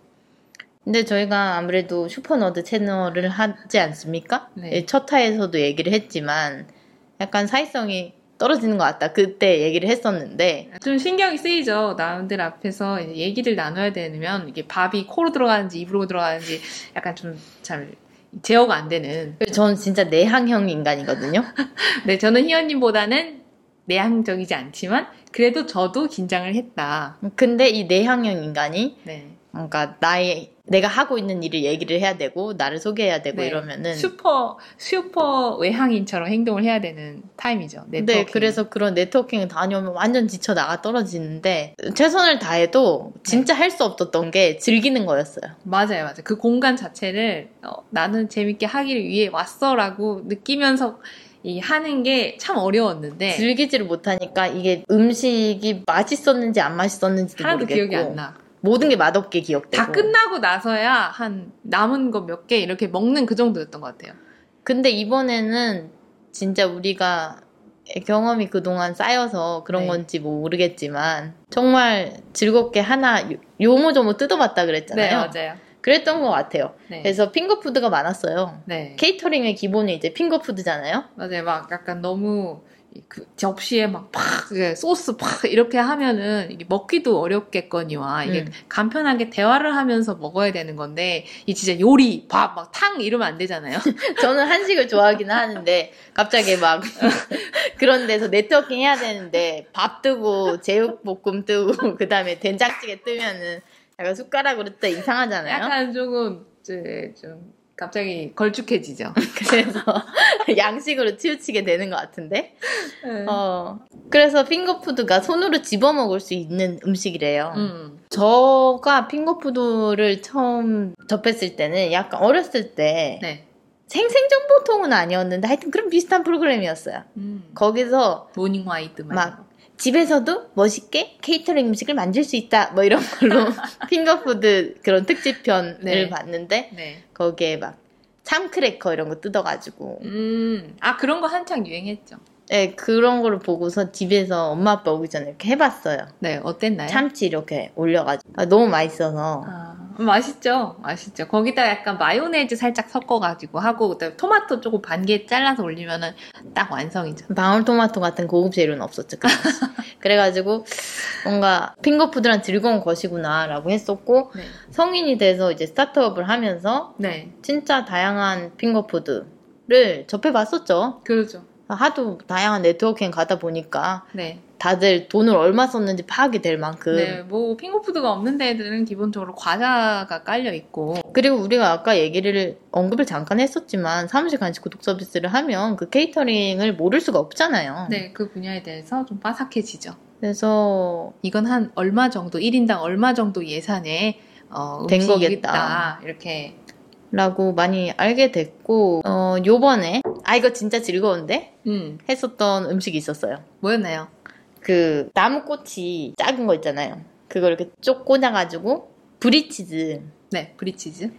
Speaker 2: 근데 저희가 아무래도 슈퍼너드 채널을 하지 않습니까?
Speaker 1: 네.
Speaker 2: 예, 첫 화에서도 얘기를 했지만 약간 사회성이 떨어지는 것 같다. 그때 얘기를 했었는데
Speaker 1: 좀 신경이 쓰이죠. 남들 앞에서 얘기를 나눠야 되면 이게 밥이 코로 들어가는지 입으로 들어가는지 약간 좀 잘 제어가 안 되는.
Speaker 2: 저는 진짜 내향형 인간이거든요.
Speaker 1: 네, 저는 희원님보다는 내향적이지 않지만 그래도 저도 긴장을 했다.
Speaker 2: 근데 이 내향형 인간이
Speaker 1: 네.
Speaker 2: 그러니까 나의 내가 하고 있는 일을 얘기를 해야 되고 나를 소개해야 되고
Speaker 1: 네.
Speaker 2: 이러면은
Speaker 1: 슈퍼 슈퍼 외향인처럼 행동을 해야 되는 타임이죠.
Speaker 2: 네,
Speaker 1: 네트워킹.
Speaker 2: 그래서 그런 네트워킹을 다녀오면 완전 지쳐 나가 떨어지는데 최선을 다해도 진짜 할수 없었던 게 즐기는 거였어요.
Speaker 1: 맞아요, 맞아요. 그 공간 자체를 어, 나는 재밌게 하기를 위해 왔어라고 느끼면서 이 하는 게 참 어려웠는데
Speaker 2: 즐기지를 못하니까 이게 음식이 맛있었는지 안 맛있었는지도
Speaker 1: 하나도
Speaker 2: 모르겠고
Speaker 1: 기억이 안 나.
Speaker 2: 모든 게 맛없게 기억되고
Speaker 1: 다 끝나고 나서야 한 남은 거 몇 개 이렇게 먹는 그 정도였던 것 같아요.
Speaker 2: 근데 이번에는 진짜 우리가 경험이 그동안 쌓여서 그런
Speaker 1: 네.
Speaker 2: 건지 뭐 모르겠지만 정말 즐겁게 하나 요- 요모조모 뜯어봤다 그랬잖아요.
Speaker 1: 네, 맞아요.
Speaker 2: 그랬던 것 같아요.
Speaker 1: 네.
Speaker 2: 그래서 핑거푸드가 많았어요.
Speaker 1: 네.
Speaker 2: 케이터링의 기본이 이제 핑거푸드잖아요.
Speaker 1: 맞아요. 막 약간 너무 그 접시에 막 팍 소스 팍 이렇게 하면은 이게 먹기도 어렵겠거니와 이게
Speaker 2: 음.
Speaker 1: 간편하게 대화를 하면서 먹어야 되는 건데 이 진짜 요리 밥 막 탕 이러면 안 되잖아요.
Speaker 2: 저는 한식을 좋아하긴 하는데 갑자기 막 그런 데서 네트워킹 해야 되는데 밥 뜨고 제육볶음 뜨고 그 다음에 된장찌개 뜨면은 약간 숟가락으로 뜨 이상하잖아요.
Speaker 1: 약간 조금 이제 좀 갑자기 걸쭉해지죠.
Speaker 2: 그래서 양식으로 치우치게 되는 것 같은데.
Speaker 1: 네.
Speaker 2: 어 그래서 핑거푸드가 손으로 집어 먹을 수 있는 음식이래요.
Speaker 1: 음.
Speaker 2: 저가 핑거푸드를 처음 접했을 때는 약간 어렸을 때
Speaker 1: 네.
Speaker 2: 생생정보통은 아니었는데 하여튼 그런 비슷한 프로그램이었어요.
Speaker 1: 음.
Speaker 2: 거기서
Speaker 1: 모닝 와이드
Speaker 2: 막 집에서도 멋있게 케이터링 음식을 만들 수 있다 뭐 이런 걸로 핑거푸드 그런 특집편을
Speaker 1: 네.
Speaker 2: 봤는데
Speaker 1: 네.
Speaker 2: 거기에 막 참크래커 이런 거 뜯어가지고
Speaker 1: 음. 아 그런 거 한창 유행했죠.
Speaker 2: 네, 그런 거를 보고서 집에서 엄마 아빠 오기 전에 이렇게 해봤어요.
Speaker 1: 네, 어땠나요?
Speaker 2: 참치 이렇게 올려가지고 아, 너무 맛있어서
Speaker 1: 아, 맛있죠? 맛있죠. 거기다 약간 마요네즈 살짝 섞어가지고 하고, 그다음에 토마토 조금 반개 잘라서 올리면은 딱 완성이죠.
Speaker 2: 방울토마토 같은 고급 재료는 없었죠. 그. 그래가지고 뭔가 핑거푸드란 즐거운 것이구나라고 했었고
Speaker 1: 네.
Speaker 2: 성인이 돼서 이제 스타트업을 하면서
Speaker 1: 네.
Speaker 2: 진짜 다양한 핑거푸드 를 접해봤었죠.
Speaker 1: 그러죠.
Speaker 2: 하도 다양한 네트워킹 가다 보니까
Speaker 1: 네.
Speaker 2: 다들 돈을 얼마 썼는지 파악이 될 만큼
Speaker 1: 네, 뭐 핑거푸드가 없는 데들은 기본적으로 과자가 깔려 있고
Speaker 2: 그리고 우리가 아까 얘기를 언급을 잠깐 했었지만 사무실 간식 구독 서비스를 하면 그 케이터링을 모를 수가 없잖아요.
Speaker 1: 네, 그 분야에 대해서 좀 빠삭해지죠.
Speaker 2: 그래서
Speaker 1: 이건 한 얼마 정도 1인당 얼마 정도 예산에 어,
Speaker 2: 된 거겠다.
Speaker 1: 있다. 이렇게
Speaker 2: 라고 많이 알게 됐고 어 요번에 아 이거 진짜 즐거운데
Speaker 1: 음,
Speaker 2: 했었던 음식이 있었어요.
Speaker 1: 뭐였나요?
Speaker 2: 그 나무꽃이 작은 거 있잖아요. 그걸 이렇게 쪽 꽂아가지고 브리치즈에
Speaker 1: 네, 브리치즈.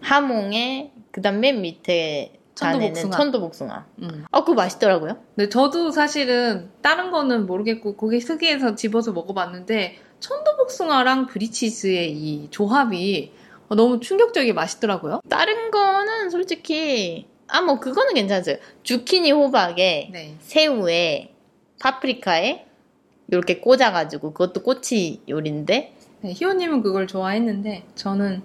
Speaker 2: 하몽에 그다음 맨 밑에
Speaker 1: 천도복숭아.
Speaker 2: 천도복숭아.
Speaker 1: 음.
Speaker 2: 아 그거 맛있더라고요.
Speaker 1: 근데 저도 사실은 다른 거는 모르겠고 고개 특이해서 집어서 먹어봤는데 천도복숭아랑 브리치즈의 이 조합이 어, 너무 충격적이게 맛있더라고요.
Speaker 2: 다른 거는 솔직히 아 뭐 그거는 괜찮았어요. 주키니 호박에
Speaker 1: 네.
Speaker 2: 새우에 파프리카에 이렇게 꽂아가지고 그것도 꼬치 요리인데
Speaker 1: 네, 희호님은 그걸 좋아했는데 저는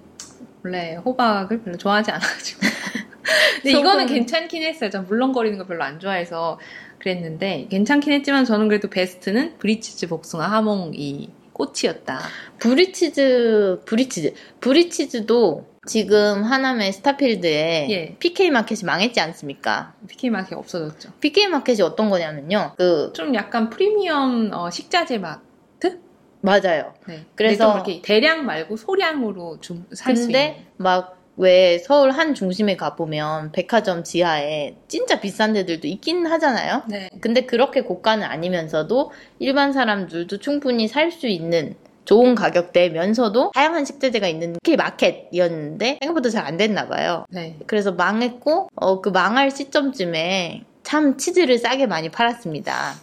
Speaker 1: 원래 호박을 별로 좋아하지 않아가지고. 근데 이거는
Speaker 2: 소금.
Speaker 1: 괜찮긴 했어요. 전 물렁거리는 거 별로 안 좋아해서 그랬는데 괜찮긴 했지만 저는 그래도 베스트는 브리치즈 복숭아 하몽이 꽃이었다.
Speaker 2: 브리치즈 브리치즈 브리치즈도 지금 하남의 스타필드에
Speaker 1: 예.
Speaker 2: PK 마켓이 망했지 않습니까?
Speaker 1: PK 마켓 없어졌죠.
Speaker 2: PK 마켓이 어떤 거냐면요. 그
Speaker 1: 좀 약간 프리미엄 어, 식자재 마트?
Speaker 2: 맞아요.
Speaker 1: 네.
Speaker 2: 그래서-
Speaker 1: 이렇게 대량 말고 소량으로 좀살수 있는.
Speaker 2: 근데 막 왜 서울 한 중심에 가보면 백화점 지하에 진짜 비싼 데들도 있긴 하잖아요.
Speaker 1: 네.
Speaker 2: 근데 그렇게 고가는 아니면서도 일반 사람들도 충분히 살 수 있는 좋은 가격대면서도 다양한 식자재가 있는 게 마켓이었는데 생각보다 잘 안 됐나 봐요.
Speaker 1: 네.
Speaker 2: 그래서 망했고 어, 그 망할 시점쯤에 참 치즈를 싸게 많이 팔았습니다.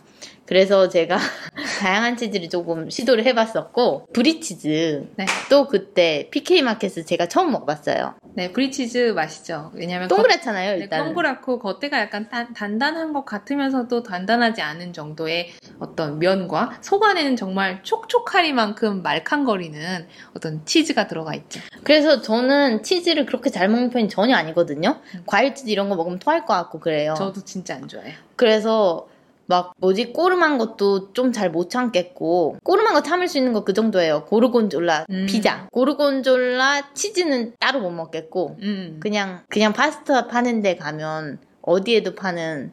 Speaker 2: 그래서 제가 다양한 치즈를 조금 시도를 해봤었고 브리치즈
Speaker 1: 네.
Speaker 2: 또 그때 PK 마켓을 제가 처음 먹어봤어요.
Speaker 1: 네, 브리치즈 맛있죠. 왜냐면
Speaker 2: 동그랗잖아요
Speaker 1: 네,
Speaker 2: 일단.
Speaker 1: 동그랗고 겉에가 약간 단, 단단한 것 같으면서도 단단하지 않은 정도의 어떤 면과 속 안에는 정말 촉촉하리만큼 말캉거리는 어떤 치즈가 들어가 있죠.
Speaker 2: 그래서 저는 치즈를 그렇게 잘 먹는 편이 전혀 아니거든요.
Speaker 1: 음.
Speaker 2: 과일 치즈 이런 거 먹으면 토할 것 같고 그래요.
Speaker 1: 저도 진짜 안 좋아해요.
Speaker 2: 그래서 막 뭐지 꼬름한 것도 좀 잘 못 참겠고 꼬름한 거 참을 수 있는 거 그 정도예요. 고르곤졸라
Speaker 1: 음.
Speaker 2: 피자, 고르곤졸라 치즈는 따로 못 먹겠고
Speaker 1: 음.
Speaker 2: 그냥 그냥 파스타 파는 데 가면 어디에도 파는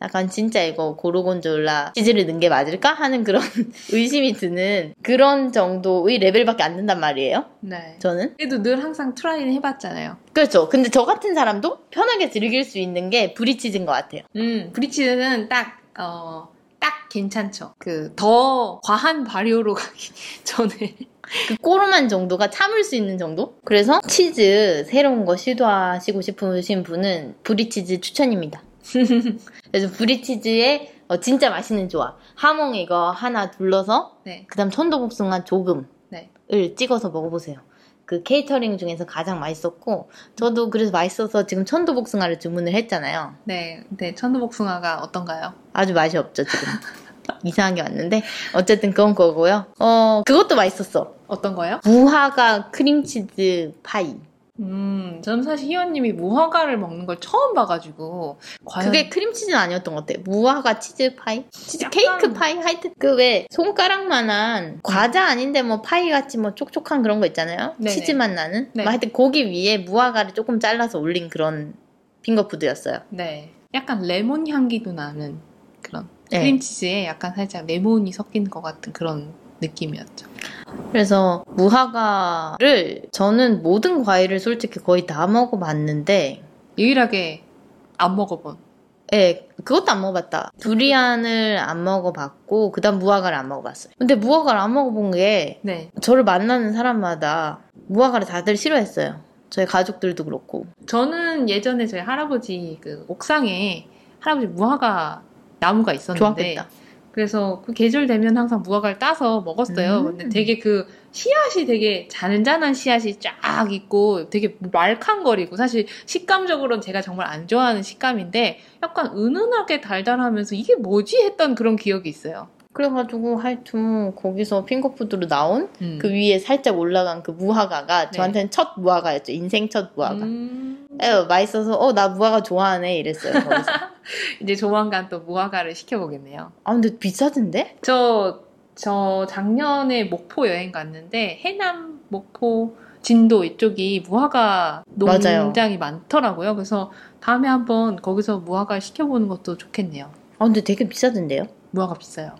Speaker 2: 약간 진짜 이거 고르곤졸라 치즈를 넣은 게 맞을까 하는 그런 의심이 드는 그런 정도의 레벨밖에 안 된단 말이에요.
Speaker 1: 네.
Speaker 2: 저는
Speaker 1: 그래도 늘 항상 try는 해봤잖아요.
Speaker 2: 그렇죠. 근데 저 같은 사람도 편하게 즐길 수 있는 게 브리치즈인 것 같아요.
Speaker 1: 음, 브리치즈는 딱, 어, 딱 괜찮죠. 그, 더 과한 발효로 가기 전에.
Speaker 2: 그 꼬름한 정도가 참을 수 있는 정도? 그래서 치즈 새로운 거 시도하시고 싶으신 분은 브리치즈 추천입니다. 그래서 브리치즈의 어, 진짜 맛있는 조합. 하몽 이거 하나 둘러서
Speaker 1: 네.
Speaker 2: 그다음 천도복숭아 조금을
Speaker 1: 네.
Speaker 2: 찍어서 먹어보세요. 그 케이터링 중에서 가장 맛있었고 저도 그래서 맛있어서 지금 천도복숭아를 주문을 했잖아요.
Speaker 1: 네. 네. 천도복숭아가 어떤가요?
Speaker 2: 아주 맛이 없죠 지금. 이상하게 왔는데 어쨌든 그건 거고요. 어 그것도 맛있었어.
Speaker 1: 어떤 거요?
Speaker 2: 무화과 크림치즈 파이.
Speaker 1: 음, 저는 사실 희원님이 무화과를 먹는 걸 처음 봐가지고 과연
Speaker 2: 그게 크림치즈는 아니었던 것 같아. 무화과 치즈 파이? 치즈
Speaker 1: 약간-
Speaker 2: 케이크 파이? 하여튼 그 왜 손가락만한 과자 아닌데 뭐 파이 같이 뭐 촉촉한 그런 거 있잖아요.
Speaker 1: 네네.
Speaker 2: 치즈 맛 나는.
Speaker 1: 네.
Speaker 2: 뭐 하여튼 고기 위에 무화과를 조금 잘라서 올린 그런 핑거푸드였어요.
Speaker 1: 네, 약간 레몬 향기도 나는 그런
Speaker 2: 네.
Speaker 1: 크림치즈에 약간 살짝 레몬이 섞인 것 같은 그런 느낌이었죠.
Speaker 2: 그래서 무화과를 저는 모든 과일을 솔직히 거의 다 먹어봤는데
Speaker 1: 유일하게 안 먹어본.
Speaker 2: 예, 그것도 안 먹어봤다. 두리안을 안 먹어봤고 그다음 무화과를 안 먹어봤어요. 근데 무화과를 안 먹어본 게
Speaker 1: 네,
Speaker 2: 저를 만나는 사람마다 무화과를 다들 싫어했어요. 저희 가족들도 그렇고.
Speaker 1: 저는 예전에 저희 할아버지 그 옥상에 할아버지 무화과 나무가 있었는데
Speaker 2: 좋았겠다.
Speaker 1: 그래서 그 계절 되면 항상 무화과를 따서 먹었어요.
Speaker 2: 음.
Speaker 1: 근데 되게 그 씨앗이 되게 잔잔한 씨앗이 쫙 있고 되게 말캉거리고 사실 식감적으로는 제가 정말 안 좋아하는 식감인데 약간 은은하게 달달하면서 이게 뭐지 했던 그런 기억이 있어요.
Speaker 2: 그래가지고 하여튼 거기서 핑거푸드로 나온
Speaker 1: 음.
Speaker 2: 그 위에 살짝 올라간 그 무화과가
Speaker 1: 네.
Speaker 2: 저한테는 첫 무화과였죠. 인생 첫 무화과.
Speaker 1: 음.
Speaker 2: 에휴, 맛있어서 어 나 무화과 좋아하네 이랬어요.
Speaker 1: 이제 조만간 또 무화과를 시켜보겠네요.
Speaker 2: 아 근데 비싸던데?
Speaker 1: 저, 저 작년에 목포 여행 갔는데 해남, 목포, 진도 이쪽이 무화과
Speaker 2: 맞아요.
Speaker 1: 농장이 많더라고요. 그래서 다음에 한번 거기서 무화과를 시켜보는 것도 좋겠네요.
Speaker 2: 아 근데 되게 비싸던데요?
Speaker 1: 무화과 비싸요.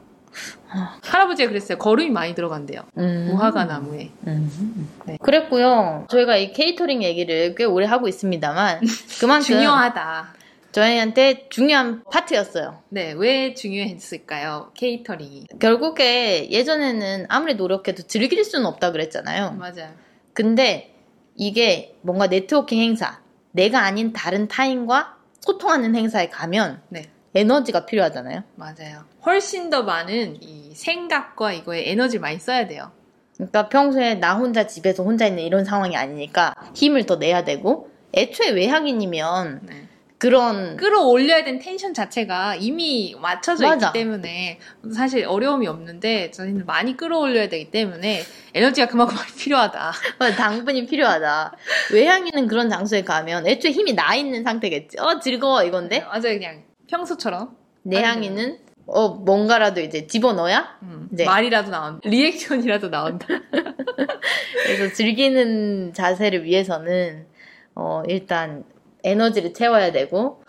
Speaker 2: 아.
Speaker 1: 할아버지가 그랬어요. 거름이 많이 들어간대요.
Speaker 2: 음.
Speaker 1: 무화과 나무에.
Speaker 2: 음.
Speaker 1: 네.
Speaker 2: 그랬고요. 저희가 이 케이터링 얘기를 꽤 오래 하고 있습니다만 그만큼
Speaker 1: 중요하다.
Speaker 2: 저희한테 중요한 파트였어요.
Speaker 1: 네, 왜 중요했을까요? 케이터링이.
Speaker 2: 결국에 예전에는 아무리 노력해도 즐길 수는 없다 그랬잖아요.
Speaker 1: 맞아요.
Speaker 2: 근데 이게 뭔가 네트워킹 행사, 내가 아닌 다른 타인과 소통하는 행사에 가면
Speaker 1: 네.
Speaker 2: 에너지가 필요하잖아요.
Speaker 1: 맞아요. 훨씬 더 많은 이 생각과 이거에 에너지를 많이 써야 돼요.
Speaker 2: 그러니까 평소에 나 혼자 집에서 혼자 있는 이런 상황이 아니니까 힘을 더 내야 되고 애초에 외향인이면
Speaker 1: 네.
Speaker 2: 그런
Speaker 1: 끌어올려야 되는 텐션 자체가 이미 맞춰져
Speaker 2: 맞아.
Speaker 1: 있기 때문에 사실 어려움이 없는데 저희는 많이 끌어올려야 되기 때문에 에너지가 그만큼 많이 필요하다.
Speaker 2: 당분이 필요하다. 외향인은 그런 장소에 가면 애초에 힘이 나 있는 상태겠지. 어 즐거워 이건데
Speaker 1: 맞아요, 그냥 평소처럼
Speaker 2: 내향인은 어 뭔가라도 이제 집어넣어야
Speaker 1: 음,
Speaker 2: 네.
Speaker 1: 말이라도 나온다, 리액션이라도 나온다.
Speaker 2: 그래서 즐기는 자세를 위해서는 어 일단 에너지를 채워야 되고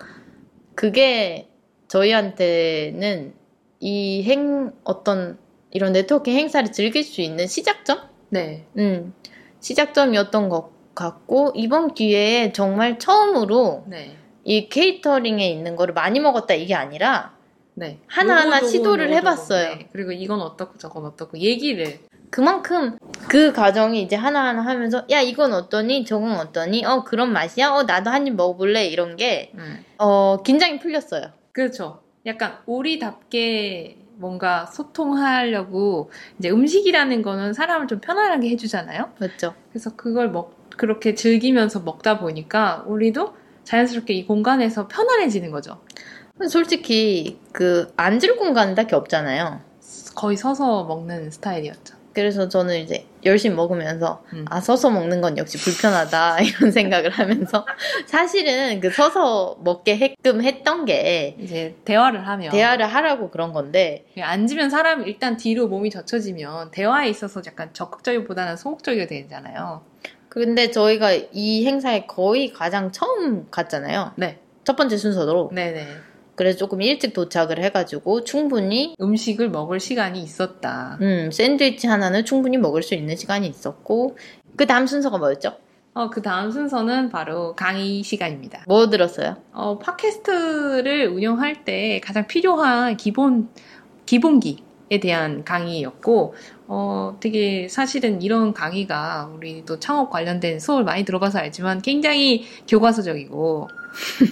Speaker 2: 그게 저희한테는 이 행 어떤 이런 네트워킹 행사를 즐길 수 있는 시작점?
Speaker 1: 네,
Speaker 2: 음, 시작점이었던 것 같고 이번 기회에 정말 처음으로
Speaker 1: 네,
Speaker 2: 이 케이터링에 있는 거를 많이 먹었다 이게 아니라
Speaker 1: 네.
Speaker 2: 하나하나
Speaker 1: 요거, 요거,
Speaker 2: 시도를
Speaker 1: 요거,
Speaker 2: 해봤어요.
Speaker 1: 네. 그리고 이건 어떻고 저건 어떻고 얘기를
Speaker 2: 그만큼 그 과정이 이제 하나하나 하면서 야 이건 어떠니 저건 어떠니 어 그런 맛이야 어 나도 한 입 먹어볼래 이런 게
Speaker 1: 음.
Speaker 2: 어, 긴장이 풀렸어요.
Speaker 1: 그렇죠. 약간 우리답게 뭔가 소통하려고 이제 음식이라는 거는 사람을 좀 편안하게 해주잖아요.
Speaker 2: 맞죠?
Speaker 1: 그래서 그걸 먹 그렇게 즐기면서 먹다 보니까 우리도 자연스럽게 이 공간에서 편안해지는 거죠.
Speaker 2: 솔직히 그 앉을 공간은 딱히 없잖아요.
Speaker 1: 거의 서서 먹는 스타일이었죠.
Speaker 2: 그래서 저는 이제 열심히 먹으면서
Speaker 1: 음.
Speaker 2: 아 서서 먹는 건 역시 불편하다 이런 생각을 하면서 사실은 그 서서 먹게 했끔 했던 게
Speaker 1: 이제 대화를 하면
Speaker 2: 대화를 하라고 그런 건데
Speaker 1: 앉으면 사람 일단 뒤로 몸이 젖혀지면 대화에 있어서 약간 적극적이보다는 소극적이게 되잖아요.
Speaker 2: 근데 저희가 이 행사에 거의 가장 처음 갔잖아요.
Speaker 1: 네,
Speaker 2: 첫 번째 순서로
Speaker 1: 네네.
Speaker 2: 그래서 조금 일찍 도착을 해가지고 충분히
Speaker 1: 음식을 먹을 시간이 있었다.
Speaker 2: 음, 샌드위치 하나는 충분히 먹을 수 있는 시간이 있었고 그 다음 순서가 뭐였죠?
Speaker 1: 어, 그 다음 순서는 바로 강의 시간입니다.
Speaker 2: 뭐 들었어요?
Speaker 1: 어, 팟캐스트를 운영할 때 가장 필요한 기본, 기본기 에 대한 강의였고, 어, 되게 사실은 이런 강의가 우리도 창업 관련된 수업을 많이 들어봐서 알지만 굉장히 교과서적이고,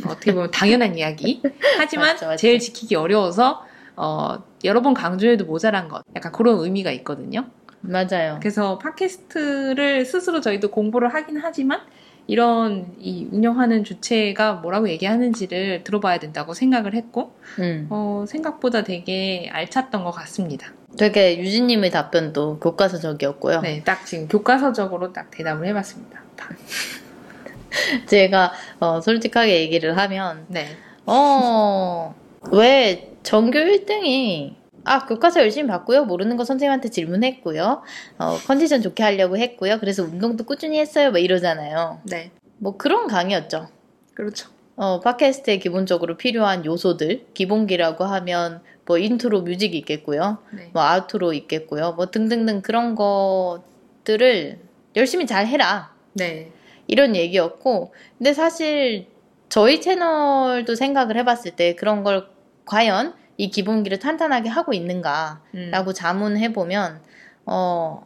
Speaker 1: 어떻게 보면 당연한 이야기. 하지만
Speaker 2: 맞죠, 맞죠.
Speaker 1: 제일 지키기 어려워서, 어, 여러 번 강조해도 모자란 것. 약간 그런 의미가 있거든요.
Speaker 2: 맞아요.
Speaker 1: 그래서 팟캐스트를 스스로 저희도 공부를 하긴 하지만 이런 이 운영하는 주체가 뭐라고 얘기하는지를 들어봐야 된다고 생각을 했고
Speaker 2: 음.
Speaker 1: 어, 생각보다 되게 알찼던 것 같습니다.
Speaker 2: 되게 유진님의 답변도 교과서적이었고요.
Speaker 1: 네, 딱 지금 교과서적으로 딱 대답을 해봤습니다.
Speaker 2: 제가 어, 솔직하게 얘기를 하면
Speaker 1: 네,
Speaker 2: 어, 왜 전교 1등이 아, 교과서 열심히 봤고요. 모르는 거 선생님한테 질문했고요. 어, 컨디션 좋게 하려고 했고요. 그래서 운동도 꾸준히 했어요. 뭐 이러잖아요.
Speaker 1: 네,
Speaker 2: 뭐 그런 강의였죠.
Speaker 1: 그렇죠.
Speaker 2: 어, 팟캐스트에 기본적으로 필요한 요소들, 기본기라고 하면 뭐 intro music이 있겠고요.
Speaker 1: 네,
Speaker 2: 뭐 outro 있겠고요. 뭐 등등등 그런 것들을 열심히 잘 해라.
Speaker 1: 네,
Speaker 2: 이런 얘기였고, 근데 사실 저희 채널도 생각을 해봤을 때 그런 걸 과연 이 기본기를 탄탄하게 하고 있는가라고
Speaker 1: 음,
Speaker 2: 자문해 보면, 어,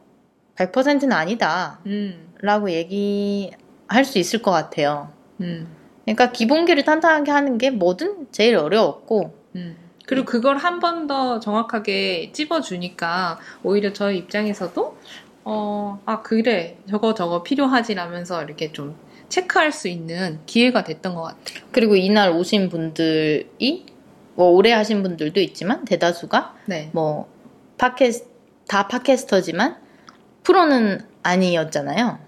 Speaker 2: 100%는 아니다.
Speaker 1: 음,
Speaker 2: 라고 얘기할 수 있을 것 같아요.
Speaker 1: 음,
Speaker 2: 그러니까 기본기를 탄탄하게 하는 게 뭐든 제일 어려웠고,
Speaker 1: 음. 그리고 그걸 한 번 더 정확하게 찝어주니까 오히려 저희 입장에서도 어, 아, 그래. 저거 저거 필요하지라면서 이렇게 좀 체크할 수 있는 기회가 됐던 것 같아요.
Speaker 2: 그리고 이날 오신 분들이 뭐 오래 하신 분들도 있지만 대다수가
Speaker 1: 네.
Speaker 2: 뭐 팟캐스 다 팟캐스터지만 프로는 아니었잖아요.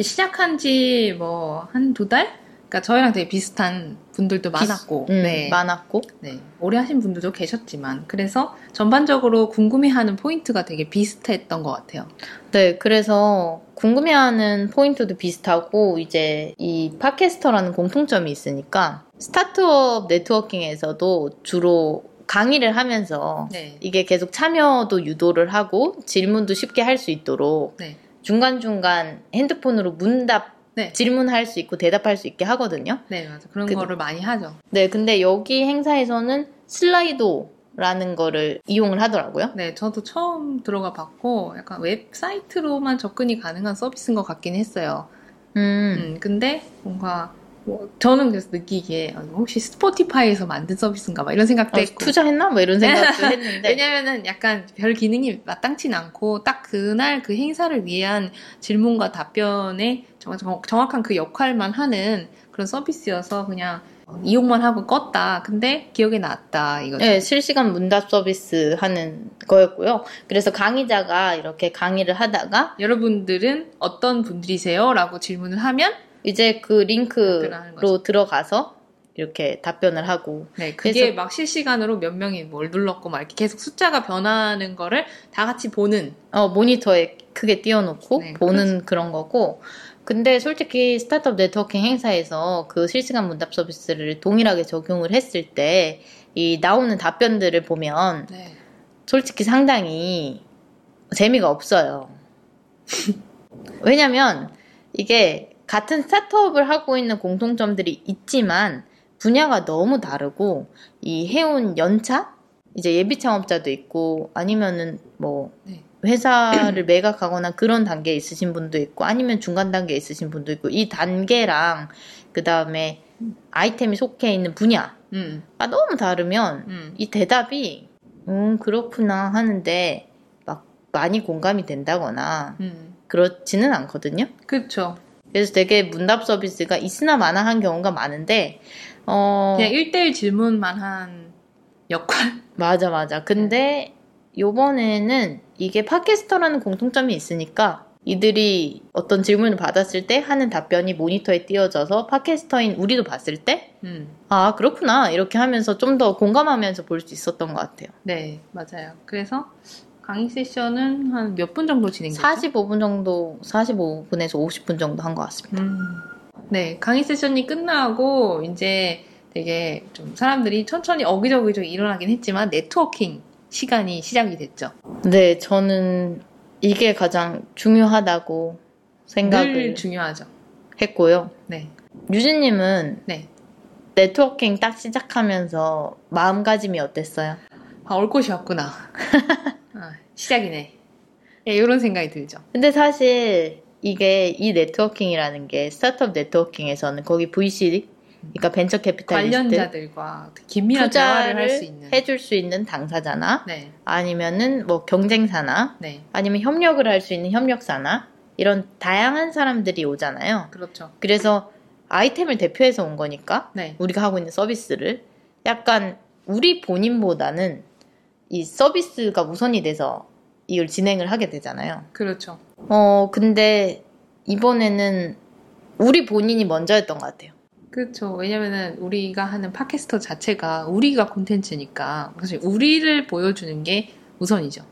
Speaker 1: 시작한 지 뭐 한 두 달? 그러니까 저희랑 되게 비슷한 분들도 많았고,
Speaker 2: 음,
Speaker 1: 네.
Speaker 2: 많았고
Speaker 1: 네. 오래 하신 분들도 계셨지만, 그래서 전반적으로 궁금해하는 포인트가 되게 비슷했던 것 같아요.
Speaker 2: 네, 그래서 궁금해하는 포인트도 비슷하고 이제 이 팟캐스터라는 공통점이 있으니까 스타트업 네트워킹에서도 주로 강의를 하면서
Speaker 1: 네.
Speaker 2: 이게 계속 참여도 유도를 하고 질문도 쉽게 할 수 있도록
Speaker 1: 네.
Speaker 2: 중간중간 핸드폰으로 문답
Speaker 1: 네.
Speaker 2: 질문할 수 있고 대답할 수 있게 하거든요.
Speaker 1: 네, 맞아. 그런
Speaker 2: 그-
Speaker 1: 거를 많이 하죠.
Speaker 2: 네, 근데 여기 행사에서는 슬라이도라는 거를 이용을 하더라고요.
Speaker 1: 네, 저도 처음 들어가 봤고, 약간 웹사이트로만 접근이 가능한 서비스인 것 같긴 했어요.
Speaker 2: 음,
Speaker 1: 음, 근데 뭔가, 뭐, 저는 그래서 느끼기에, 아, 혹시 스포티파이에서 만든 서비스인가 막 이런 생각도
Speaker 2: 어,
Speaker 1: 했고.
Speaker 2: 투자했나? 뭐 이런 생각도 했는데.
Speaker 1: 왜냐면은 약간 별 기능이 마땅치 않고 딱 그날 그 행사를 위한 질문과 답변에 정, 정, 정확한 그 역할만 하는 그런 서비스여서 그냥 이용만 하고 껐다. 근데 기억에 났다. 이거죠.
Speaker 2: 네, 실시간 문답 서비스 하는 거였고요. 그래서 강의자가 이렇게 강의를 하다가
Speaker 1: 여러분들은 어떤 분들이세요? 라고 질문을 하면
Speaker 2: 이제 그. 링크로 들어가서 이렇게 답변을 하고
Speaker 1: 네, 그게 막 실시간으로 몇 명이 뭘 눌렀고 막 이렇게 계속 숫자가 변하는 거를 다 같이 보는
Speaker 2: 어, 모니터에 크게 띄워놓고
Speaker 1: 네,
Speaker 2: 보는 그런 거고 근데 솔직히 스타트업 네트워킹 행사에서 그 실시간 문답 서비스를 동일하게 적용을 했을 때 이 나오는 답변들을 보면
Speaker 1: 네.
Speaker 2: 솔직히 상당히 재미가 없어요. 왜냐면 이게 같은 스타트업을 하고 있는 공통점들이 있지만 분야가 너무 다르고 이 해온 연차 이제 예비 창업자도 있고 아니면은 뭐
Speaker 1: 네.
Speaker 2: 회사를 매각하거나 그런 단계에 있으신 분도 있고 아니면 중간 단계에 있으신 분도 있고 이 단계랑 그 다음에 아이템이 속해 있는 분야가
Speaker 1: 음,
Speaker 2: 너무 다르면
Speaker 1: 음.
Speaker 2: 이 대답이 음 그렇구나 하는데 막 많이 공감이 된다거나
Speaker 1: 음.
Speaker 2: 그렇지는 않거든요.
Speaker 1: 그쵸.
Speaker 2: 그래서 되게 문답 서비스가 있으나 마나 한 경우가 많은데 어
Speaker 1: 그냥 1대1 질문만 한 역할?
Speaker 2: 맞아 맞아. 근데 요번에는 이게 팟캐스터라는 공통점이 있으니까 이들이 어떤 질문을 받았을 때 하는 답변이 모니터에 띄어져서 팟캐스터인 우리도 봤을 때
Speaker 1: 음.
Speaker 2: 아, 그렇구나. 이렇게 하면서 좀 더 공감하면서 볼 수 있었던 것 같아요.
Speaker 1: 네, 맞아요. 그래서 강의 세션은 한 몇 분 정도 진행됐죠?
Speaker 2: 45분 정도, 45분에서 50분 정도 한 것 같습니다.
Speaker 1: 음. 네, 강의 세션이 끝나고 이제 되게 좀 사람들이 천천히 어기저기 좀 일어나긴 했지만 네트워킹 시간이 시작이 됐죠.
Speaker 2: 네, 저는 이게 가장 중요하다고 생각을
Speaker 1: 늘 중요하죠.
Speaker 2: 했고요.
Speaker 1: 네,
Speaker 2: 유진님은
Speaker 1: 네.
Speaker 2: 네트워킹 딱 시작하면서 마음가짐이 어땠어요?
Speaker 1: 아, 올 것이 왔구나. 아, 시작이네. 예, 이런 생각이 들죠.
Speaker 2: 근데 사실 이게 이 네트워킹이라는 게 스타트업 네트워킹에서는 거기 VC, 그러니까 벤처 캐피탈리스트
Speaker 1: 관련자들과 긴밀한 대화를 할수
Speaker 2: 투자를
Speaker 1: 있는.
Speaker 2: 해줄 수 있는 당사자나
Speaker 1: 네,
Speaker 2: 아니면은 뭐 경쟁사나
Speaker 1: 네,
Speaker 2: 아니면 협력을 할 수 있는 협력사나 이런 다양한 사람들이 오잖아요.
Speaker 1: 그렇죠.
Speaker 2: 그래서 아이템을 대표해서 온 거니까
Speaker 1: 네,
Speaker 2: 우리가 하고 있는 서비스를 약간 우리 본인보다는 이 서비스가 우선이 돼서 이걸 진행을 하게 되잖아요.
Speaker 1: 그렇죠.
Speaker 2: 어, 근데 이번에는 우리 본인이 먼저였던 것 같아요.
Speaker 1: 그렇죠. 왜냐면은 우리가 하는 팟캐스터 자체가 우리가 콘텐츠니까 사실 우리를 보여주는 게 우선이죠.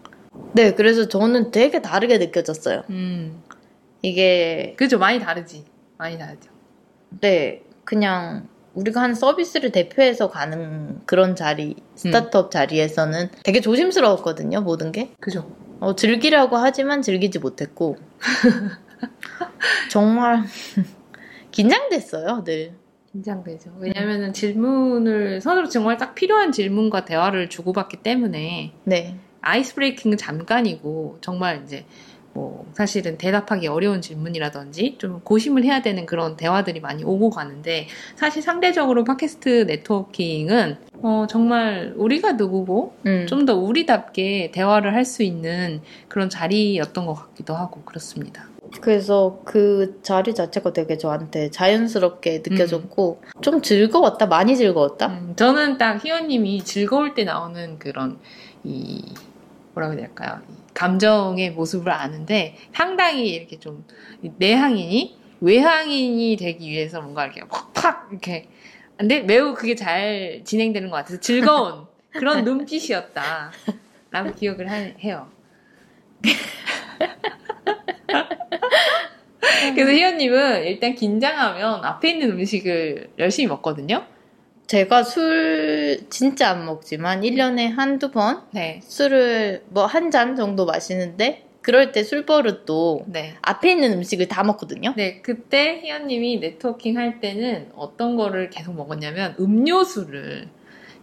Speaker 2: 네, 그래서 저는 되게 다르게 느껴졌어요.
Speaker 1: 음,
Speaker 2: 이게,
Speaker 1: 그렇죠. 많이 다르지. 많이 다르죠.
Speaker 2: 네, 그냥 우리가 하는 서비스를 대표해서 가는 그런 자리, 스타트업 자리에서는 되게 조심스러웠거든요, 모든 게.
Speaker 1: 그죠.
Speaker 2: 어, 즐기려고 하지만 즐기지 못했고. 정말 긴장됐어요, 늘.
Speaker 1: 긴장되죠. 왜냐면은 질문을 서로 정말 딱 필요한 질문과 대화를 주고받기 때문에
Speaker 2: 네.
Speaker 1: 아이스 브레이킹은 잠깐이고 정말 이제 뭐 사실은 대답하기 어려운 질문이라든지 좀 고심을 해야 되는 그런 대화들이 많이 오고 가는데 사실 상대적으로 팟캐스트 네트워킹은 어, 정말 우리가 누구고
Speaker 2: 음.
Speaker 1: 좀더 우리답게 대화를 할 수 있는 그런 자리였던 것 같기도 하고 그렇습니다.
Speaker 2: 그래서 그 자리 자체가 되게 저한테 자연스럽게 느껴졌고 좀 즐거웠다 많이 즐거웠다
Speaker 1: 음, 저는 딱 희원님이 즐거울 때 나오는 그런 이 뭐라고 해야 될까요? 이 감정의 모습을 아는데 상당히 이렇게 좀 내향인이 외향인이 되기 위해서 뭔가 이렇게 팍팍 이렇게 근데 매우 그게 잘 진행되는 것 같아서 즐거운 그런 눈빛이었다. 라고 기억을 하- 해요. 그래서 희연님은 일단 긴장하면 앞에 있는 음식을 열심히 먹거든요.
Speaker 2: 제가 술 진짜 안 먹지만 1년에 한두 번
Speaker 1: 네.
Speaker 2: 술을 뭐 한 잔 정도 마시는데 그럴 때 술버릇도
Speaker 1: 네.
Speaker 2: 앞에 있는 음식을 다 먹거든요.
Speaker 1: 네, 그때 희연님이 네트워킹 할 때는 어떤 거를 계속 먹었냐면 음료수를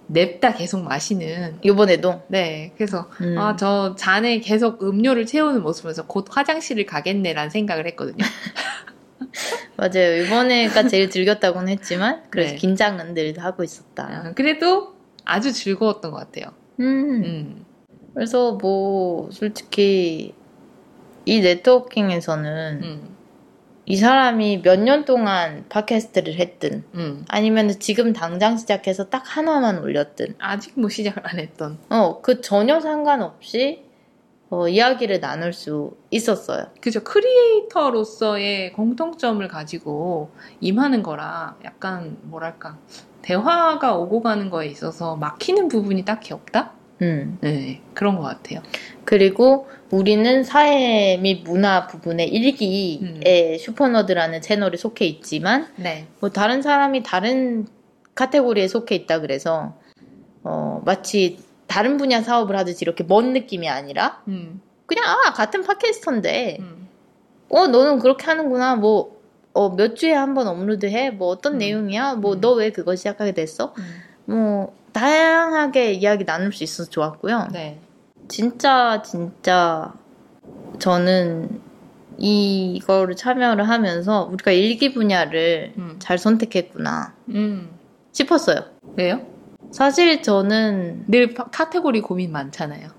Speaker 1: 냅다 계속 마시는.
Speaker 2: 요번에도
Speaker 1: 네, 그래서
Speaker 2: 음.
Speaker 1: 아, 저 잔에 계속 음료를 채우는 모습에서 곧 화장실을 가겠네라는 생각을 했거든요.
Speaker 2: 맞아요. 이번에가 제일 즐겼다고는 했지만 그래서
Speaker 1: 네.
Speaker 2: 긴장은 늘 하고 있었다.
Speaker 1: 아, 그래도 아주 즐거웠던 것 같아요.
Speaker 2: 음.
Speaker 1: 음,
Speaker 2: 그래서 뭐 솔직히 이 네트워킹에서는
Speaker 1: 음,
Speaker 2: 이 사람이 몇 년 동안 팟캐스트를 했든
Speaker 1: 음.
Speaker 2: 아니면 지금 당장 시작해서 딱 하나만 올렸든
Speaker 1: 아직 뭐 시작을 안 했던.
Speaker 2: 어, 그 전혀 상관없이 어, 이야기를 나눌 수 있었어요.
Speaker 1: 그죠. 크리에이터로서의 공통점을 가지고 임하는 거라 약간 뭐랄까. 대화가 오고 가는 거에 있어서 막히는 부분이 딱히 없다?
Speaker 2: 음.
Speaker 1: 네, 그런 것 같아요.
Speaker 2: 그리고 우리는 사회 및 문화 부분의 일기의 슈퍼너드라는 채널에 속해 있지만
Speaker 1: 네.
Speaker 2: 뭐 다른 사람이 다른 카테고리에 속해 있다 그래서 어, 마치 다른 분야 사업을 하듯이 이렇게 먼 느낌이 아니라
Speaker 1: 음,
Speaker 2: 그냥 아 같은 팟캐스터인데
Speaker 1: 음,
Speaker 2: 어 너는 그렇게 하는구나 뭐 어, 몇 주에 한 번 업로드해 뭐 어떤
Speaker 1: 음.
Speaker 2: 내용이야 뭐
Speaker 1: 음.
Speaker 2: 너왜 그거 시작하게 됐어
Speaker 1: 음.
Speaker 2: 뭐 다양하게 이야기 나눌 수 있어서 좋았고요
Speaker 1: 네.
Speaker 2: 진짜 진짜 저는 이거를 참여를 하면서 우리가 일기 분야를
Speaker 1: 음.
Speaker 2: 잘 선택했구나
Speaker 1: 음.
Speaker 2: 싶었어요.
Speaker 1: 왜요?
Speaker 2: 사실 저는
Speaker 1: 늘 파- 카테고리 고민 많잖아요.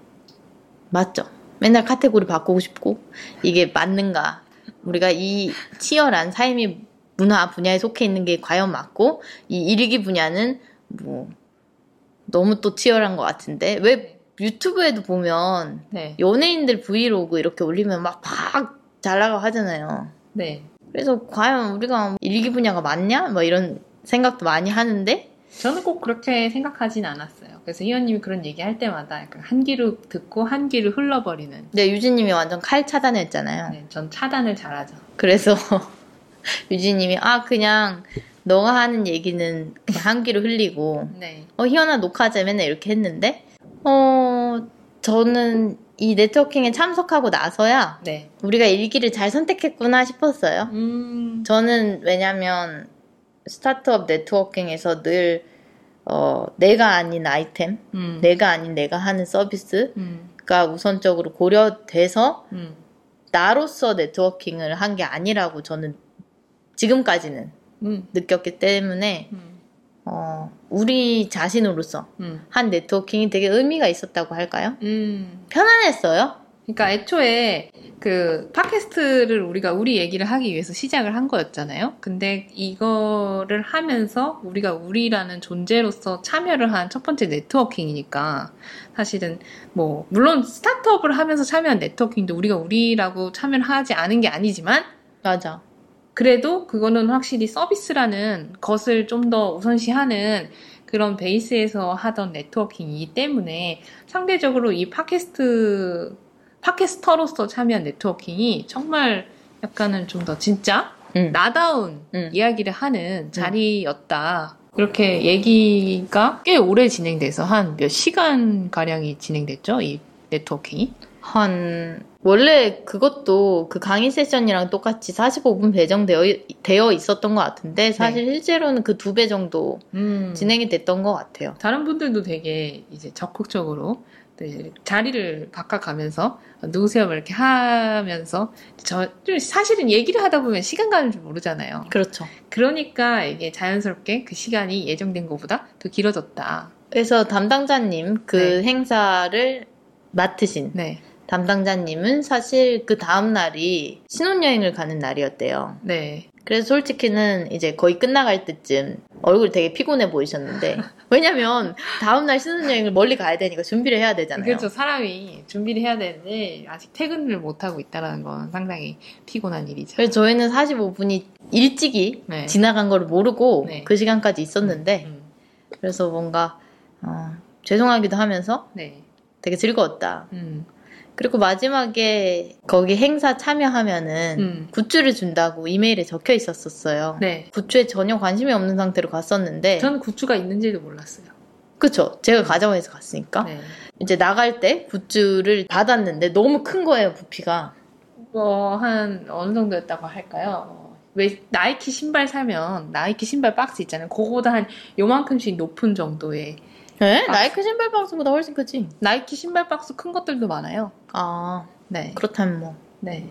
Speaker 2: 맞죠. 맨날 카테고리 바꾸고 싶고 이게 맞는가? 우리가 이 치열한 삶의 문화 분야에 속해 있는 게 과연 맞고 이 일기 분야는 뭐 너무 또 치열한 것 같은데 왜 유튜브에도 보면
Speaker 1: 네.
Speaker 2: 연예인들 브이로그 이렇게 올리면 막 팍 잘 나가고 하잖아요.
Speaker 1: 네.
Speaker 2: 그래서 과연 우리가 일기 분야가 맞냐? 뭐 이런 생각도 많이 하는데
Speaker 1: 저는 꼭 그렇게 생각하진 않았어요. 그래서 희연님이 그런 얘기 할 때마다 약간 한 귀로 듣고 한 귀로 흘러버리는.
Speaker 2: 근데 유진님이 완전 칼 차단했잖아요.
Speaker 1: 네, 전 차단을 잘하죠.
Speaker 2: 그래서 유진님이 아 그냥 너가 하는 얘기는 한 귀로 흘리고
Speaker 1: 네.
Speaker 2: 어 희연아 녹화하자 맨날 이렇게 했는데 어 저는 이 네트워킹에 참석하고 나서야
Speaker 1: 네.
Speaker 2: 우리가 일기를 잘 선택했구나 싶었어요.
Speaker 1: 음.
Speaker 2: 저는 왜냐면 스타트업 네트워킹에서 늘 어, 내가 아닌 아이템,
Speaker 1: 음.
Speaker 2: 내가 아닌 내가 하는 서비스가
Speaker 1: 음.
Speaker 2: 우선적으로 고려돼서
Speaker 1: 음.
Speaker 2: 나로서 네트워킹을 한 게 아니라고 저는 지금까지는
Speaker 1: 음.
Speaker 2: 느꼈기 때문에
Speaker 1: 음.
Speaker 2: 어, 우리 자신으로서
Speaker 1: 음.
Speaker 2: 한 네트워킹이 되게 의미가 있었다고 할까요?
Speaker 1: 음.
Speaker 2: 편안했어요.
Speaker 1: 그러니까 애초에 그 팟캐스트를 우리가 우리 얘기를 하기 위해서 시작을 한 거였잖아요. 근데 이거를 하면서 우리가 우리라는 존재로서 참여를 한 첫 번째 네트워킹이니까 사실은 뭐 물론 스타트업을 하면서 참여한 네트워킹도 우리가 우리라고 참여를 하지 않은 게 아니지만
Speaker 2: 맞아.
Speaker 1: 그래도 그거는 확실히 서비스라는 것을 좀 더 우선시하는 그런 베이스에서 하던 네트워킹이기 때문에 상대적으로 이 팟캐스트, 팟캐스터로서 참여한 네트워킹이 정말 약간은 좀 더 진짜
Speaker 2: 응.
Speaker 1: 나다운
Speaker 2: 응.
Speaker 1: 이야기를 하는 자리였다. 그렇게 얘기가 꽤 오래 진행돼서 한 몇 시간 가량이 진행됐죠, 이 네트워킹이.
Speaker 2: 한 원래 그것도 그 강의 세션이랑 똑같이 45분 배정되어 되어 있었던 것 같은데 사실 실제로는 그 두 배 정도
Speaker 1: 음.
Speaker 2: 진행이 됐던 것 같아요.
Speaker 1: 다른 분들도 되게 이제 적극적으로 또 이제 자리를 바꿔가면서 누구세요? 뭐 이렇게 하면서 저좀 사실은 얘기를 하다 보면 시간 가는 줄 모르잖아요.
Speaker 2: 그렇죠.
Speaker 1: 그러니까 이게 자연스럽게 그 시간이 예정된 것보다 더 길어졌다.
Speaker 2: 그래서 담당자님 그
Speaker 1: 네.
Speaker 2: 행사를 맡으신
Speaker 1: 네,
Speaker 2: 담당자님은 사실 그 다음 날이 신혼여행을 가는 날이었대요.
Speaker 1: 네,
Speaker 2: 그래서 솔직히는 이제 거의 끝나갈 때쯤 얼굴이 되게 피곤해 보이셨는데 왜냐면 다음날 신혼여행을 멀리 가야 되니까 준비를 해야 되잖아요.
Speaker 1: 그렇죠. 사람이 준비를 해야 되는데 아직 퇴근을 못 하고 있다라는 건 상당히 피곤한 일이죠.
Speaker 2: 그래서 저희는 45분이 일찍이
Speaker 1: 네.
Speaker 2: 지나간 걸 모르고
Speaker 1: 네.
Speaker 2: 그 시간까지 있었는데
Speaker 1: 음,
Speaker 2: 그래서 뭔가 어, 죄송하기도 하면서
Speaker 1: 네,
Speaker 2: 되게 즐거웠다.
Speaker 1: 음,
Speaker 2: 그리고 마지막에 거기 행사 참여하면은
Speaker 1: 음.
Speaker 2: 굿즈를 준다고 이메일에 적혀 있었었어요.
Speaker 1: 네.
Speaker 2: 굿즈에 전혀 관심이 없는 상태로 갔었는데
Speaker 1: 저는 굿즈가 있는지도 몰랐어요.
Speaker 2: 그쵸 제가 가정에서 갔으니까
Speaker 1: 네.
Speaker 2: 이제 나갈 때 굿즈를 받았는데 너무 큰 거예요 부피가
Speaker 1: 뭐, 한, 어느 정도였다고 할까요? 어, 왜, 나이키 신발 사면, 나이키 신발 박스 있잖아요. 그거보다 한 요만큼씩 높은 정도의,
Speaker 2: 네?
Speaker 1: 박스.
Speaker 2: 나이키 신발 박스보다 훨씬 크지
Speaker 1: 나이키 신발 박스 큰 것들도 많아요.
Speaker 2: 아
Speaker 1: 네.
Speaker 2: 그렇다면 뭐
Speaker 1: 네.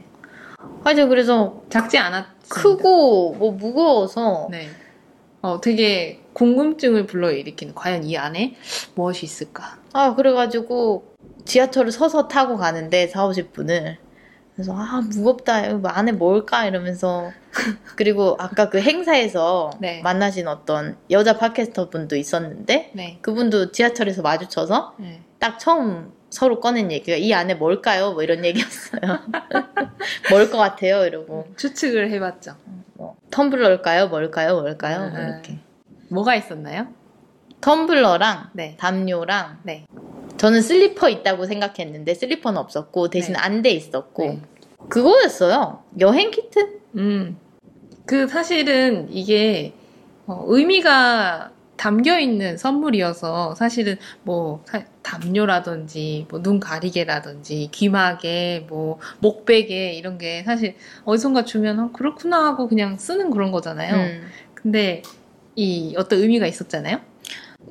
Speaker 2: 하여튼 그래서
Speaker 1: 작지 않았
Speaker 2: 크고 뭐 무거워서
Speaker 1: 네. 어, 되게 궁금증을 불러일으키는, 과연 이 안에 무엇이 있을까?
Speaker 2: 아 그래가지고 지하철을 서서 타고 가는데 4, 50분을 그래서 아 무겁다 여기 안에 뭘까 이러면서 그리고 아까 그 행사에서
Speaker 1: 네.
Speaker 2: 만나신 어떤 여자 팟캐스터 분도 있었는데
Speaker 1: 네.
Speaker 2: 그분도 지하철에서 마주쳐서
Speaker 1: 네.
Speaker 2: 딱 처음 서로 꺼낸 얘기가 이 안에 뭘까요? 뭐 이런 얘기였어요. 뭘 것 같아요? 이러고
Speaker 1: 추측을 해봤죠.
Speaker 2: 뭐 텀블러일까요? 뭘까요? 뭘까요? 뭐
Speaker 1: 음.
Speaker 2: 이렇게
Speaker 1: 뭐가 있었나요?
Speaker 2: 텀블러랑
Speaker 1: 네.
Speaker 2: 담요랑
Speaker 1: 네.
Speaker 2: 저는 슬리퍼 있다고 생각했는데 슬리퍼는 없었고 대신
Speaker 1: 네.
Speaker 2: 안대 있었고
Speaker 1: 네.
Speaker 2: 그거였어요. 여행 키트?
Speaker 1: 음. 그 사실은 이게 어, 의미가 담겨 있는 선물이어서 사실은 뭐 사- 담요라든지 뭐 눈 가리개라든지 귀마개 뭐 목베개 이런 게 사실 어디선가 주면 어, 그렇구나 하고 그냥 쓰는 그런 거잖아요.
Speaker 2: 음.
Speaker 1: 근데 이 어떤 의미가 있었잖아요.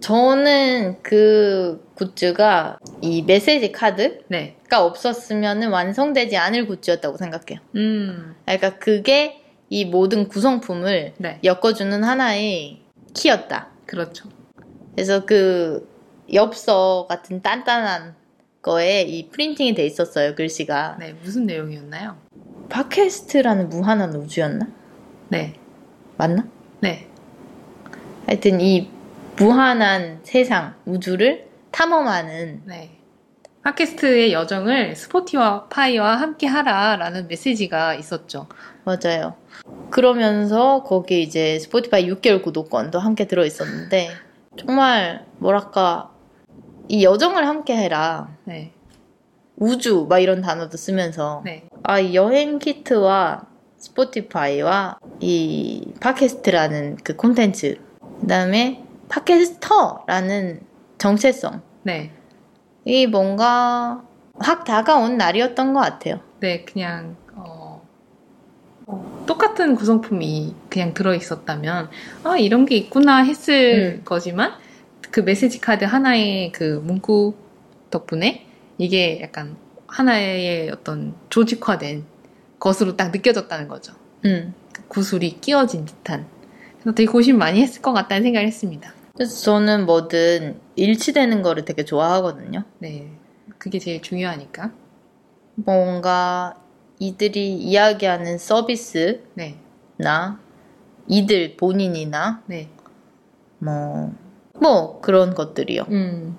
Speaker 2: 저는 그 굿즈가 이 메시지 카드가
Speaker 1: 네.
Speaker 2: 없었으면 완성되지 않을 굿즈였다고 생각해요.
Speaker 1: 음.
Speaker 2: 그러니까 그게 이 모든 구성품을
Speaker 1: 네.
Speaker 2: 엮어주는 하나의 키였다.
Speaker 1: 그렇죠.
Speaker 2: 그래서 그 엽서 같은 단단한 거에 이 프린팅이 돼 있었어요, 글씨가.
Speaker 1: 네. 무슨 내용이었나요?
Speaker 2: 팟캐스트라는 무한한 우주였나?
Speaker 1: 네.
Speaker 2: 맞나?
Speaker 1: 네.
Speaker 2: 하여튼 이 무한한 세상, 우주를 탐험하는
Speaker 1: 네. 팟캐스트의 여정을 스포티와 파이와 함께 하라라는 메시지가 있었죠.
Speaker 2: 맞아요. 그러면서 거기 이제 스포티파이 6개월 구독권도 함께 들어있었는데 정말 뭐랄까 이 여정을 함께 해라
Speaker 1: 네.
Speaker 2: 우주 막 이런 단어도 쓰면서
Speaker 1: 네.
Speaker 2: 아, 이 여행 키트와 스포티파이와 이 팟캐스트라는 그 콘텐츠 그다음에 팟캐스터라는 정체성
Speaker 1: 네.
Speaker 2: 이 뭔가 확 다가온 날이었던 것 같아요.
Speaker 1: 네, 그냥 어, 어, 똑같은 구성품이 그냥 들어 있었다면 아 이런 게 있구나 했을
Speaker 2: 음.
Speaker 1: 거지만 그 메시지 카드 하나의 그 문구 덕분에 이게 약간 하나의 어떤 조직화된 것으로 딱 느껴졌다는 거죠.
Speaker 2: 음.
Speaker 1: 구슬이 끼워진 듯한. 그래서 되게 고심 많이 했을 것 같다는 생각을 했습니다.
Speaker 2: 그래서 저는 뭐든 일치되는 거를 되게 좋아하거든요.
Speaker 1: 네, 그게 제일 중요하니까.
Speaker 2: 뭔가 이들이 이야기하는 서비스나
Speaker 1: 네,
Speaker 2: 이들 본인이나
Speaker 1: 네,
Speaker 2: 뭐, 뭐 그런 것들이요.
Speaker 1: 음,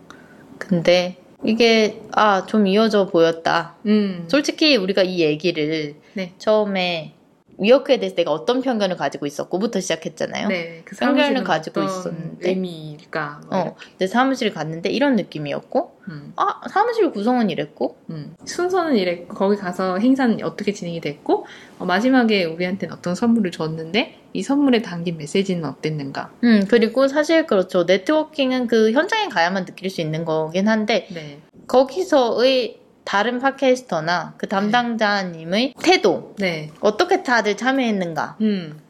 Speaker 2: 근데 이게 아, 좀 이어져 보였다.
Speaker 1: 음,
Speaker 2: 솔직히 우리가 이 얘기를
Speaker 1: 네.
Speaker 2: 처음에 위어크에 대해서 내가 어떤 편견을 가지고 있었고부터 시작했잖아요.
Speaker 1: 네, 그
Speaker 2: 편견을 가지고 있었는데.
Speaker 1: 의미일까? 뭐
Speaker 2: 어, 내 사무실 갔는데 이런 느낌이었고.
Speaker 1: 음,
Speaker 2: 아, 사무실 구성은 이랬고,
Speaker 1: 음. 순서는 이랬고 거기 가서 행사는 어떻게 진행이 됐고 어, 마지막에 우리한테는 어떤 선물을 줬는데 이 선물에 담긴 메시지는 어땠는가?
Speaker 2: 음, 그리고 사실 그렇죠. 네트워킹은 그 현장에 가야만 느낄 수 있는 거긴 한데,
Speaker 1: 네,
Speaker 2: 거기서의 다른 팟캐스터나 그 담당자님의 태도,
Speaker 1: 네,
Speaker 2: 어떻게 다들 참여했는가,
Speaker 1: 음,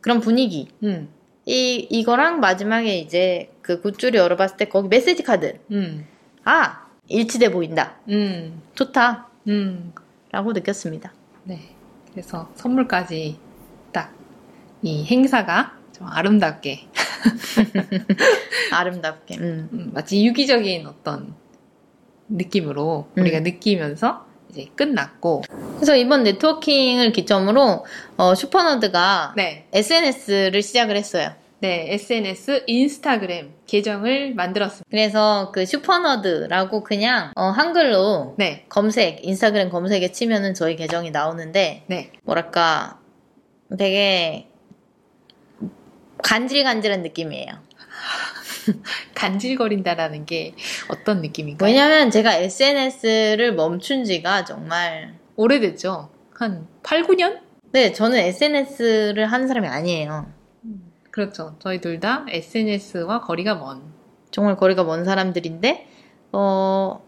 Speaker 2: 그런 분위기,
Speaker 1: 음,
Speaker 2: 이, 이거랑 마지막에 이제 그 굿줄을 열어봤을 때 거기 메시지 카드.
Speaker 1: 음,
Speaker 2: 아, 일치돼 보인다.
Speaker 1: 음,
Speaker 2: 좋다.
Speaker 1: 음,
Speaker 2: 라고 느꼈습니다.
Speaker 1: 네. 그래서 선물까지 딱 이 행사가 좀 아름답게
Speaker 2: 아름답게. 음.
Speaker 1: 음, 마치 유기적인 어떤 느낌으로
Speaker 2: 음.
Speaker 1: 우리가 느끼면서 이제 끝났고
Speaker 2: 그래서 이번 네트워킹을 기점으로 어, 슈퍼너드가
Speaker 1: 네,
Speaker 2: SNS를 시작을 했어요.
Speaker 1: 네 SNS 인스타그램 계정을 만들었습니다.
Speaker 2: 그래서 그 슈퍼너드라고 그냥 어, 한글로
Speaker 1: 네,
Speaker 2: 검색, 인스타그램 검색에 치면은 저희 계정이 나오는데
Speaker 1: 네,
Speaker 2: 뭐랄까 되게 간질간질한 느낌이에요.
Speaker 1: 간질거린다라는 게 어떤 느낌인가요?
Speaker 2: 왜냐면 제가 SNS를 멈춘 지가 정말
Speaker 1: 오래됐죠. 한 8, 9년?
Speaker 2: 네, 저는 SNS를 하는 사람이 아니에요.
Speaker 1: 그렇죠. 저희 둘 다 SNS와 거리가 먼.
Speaker 2: 정말 거리가 먼 사람들인데 어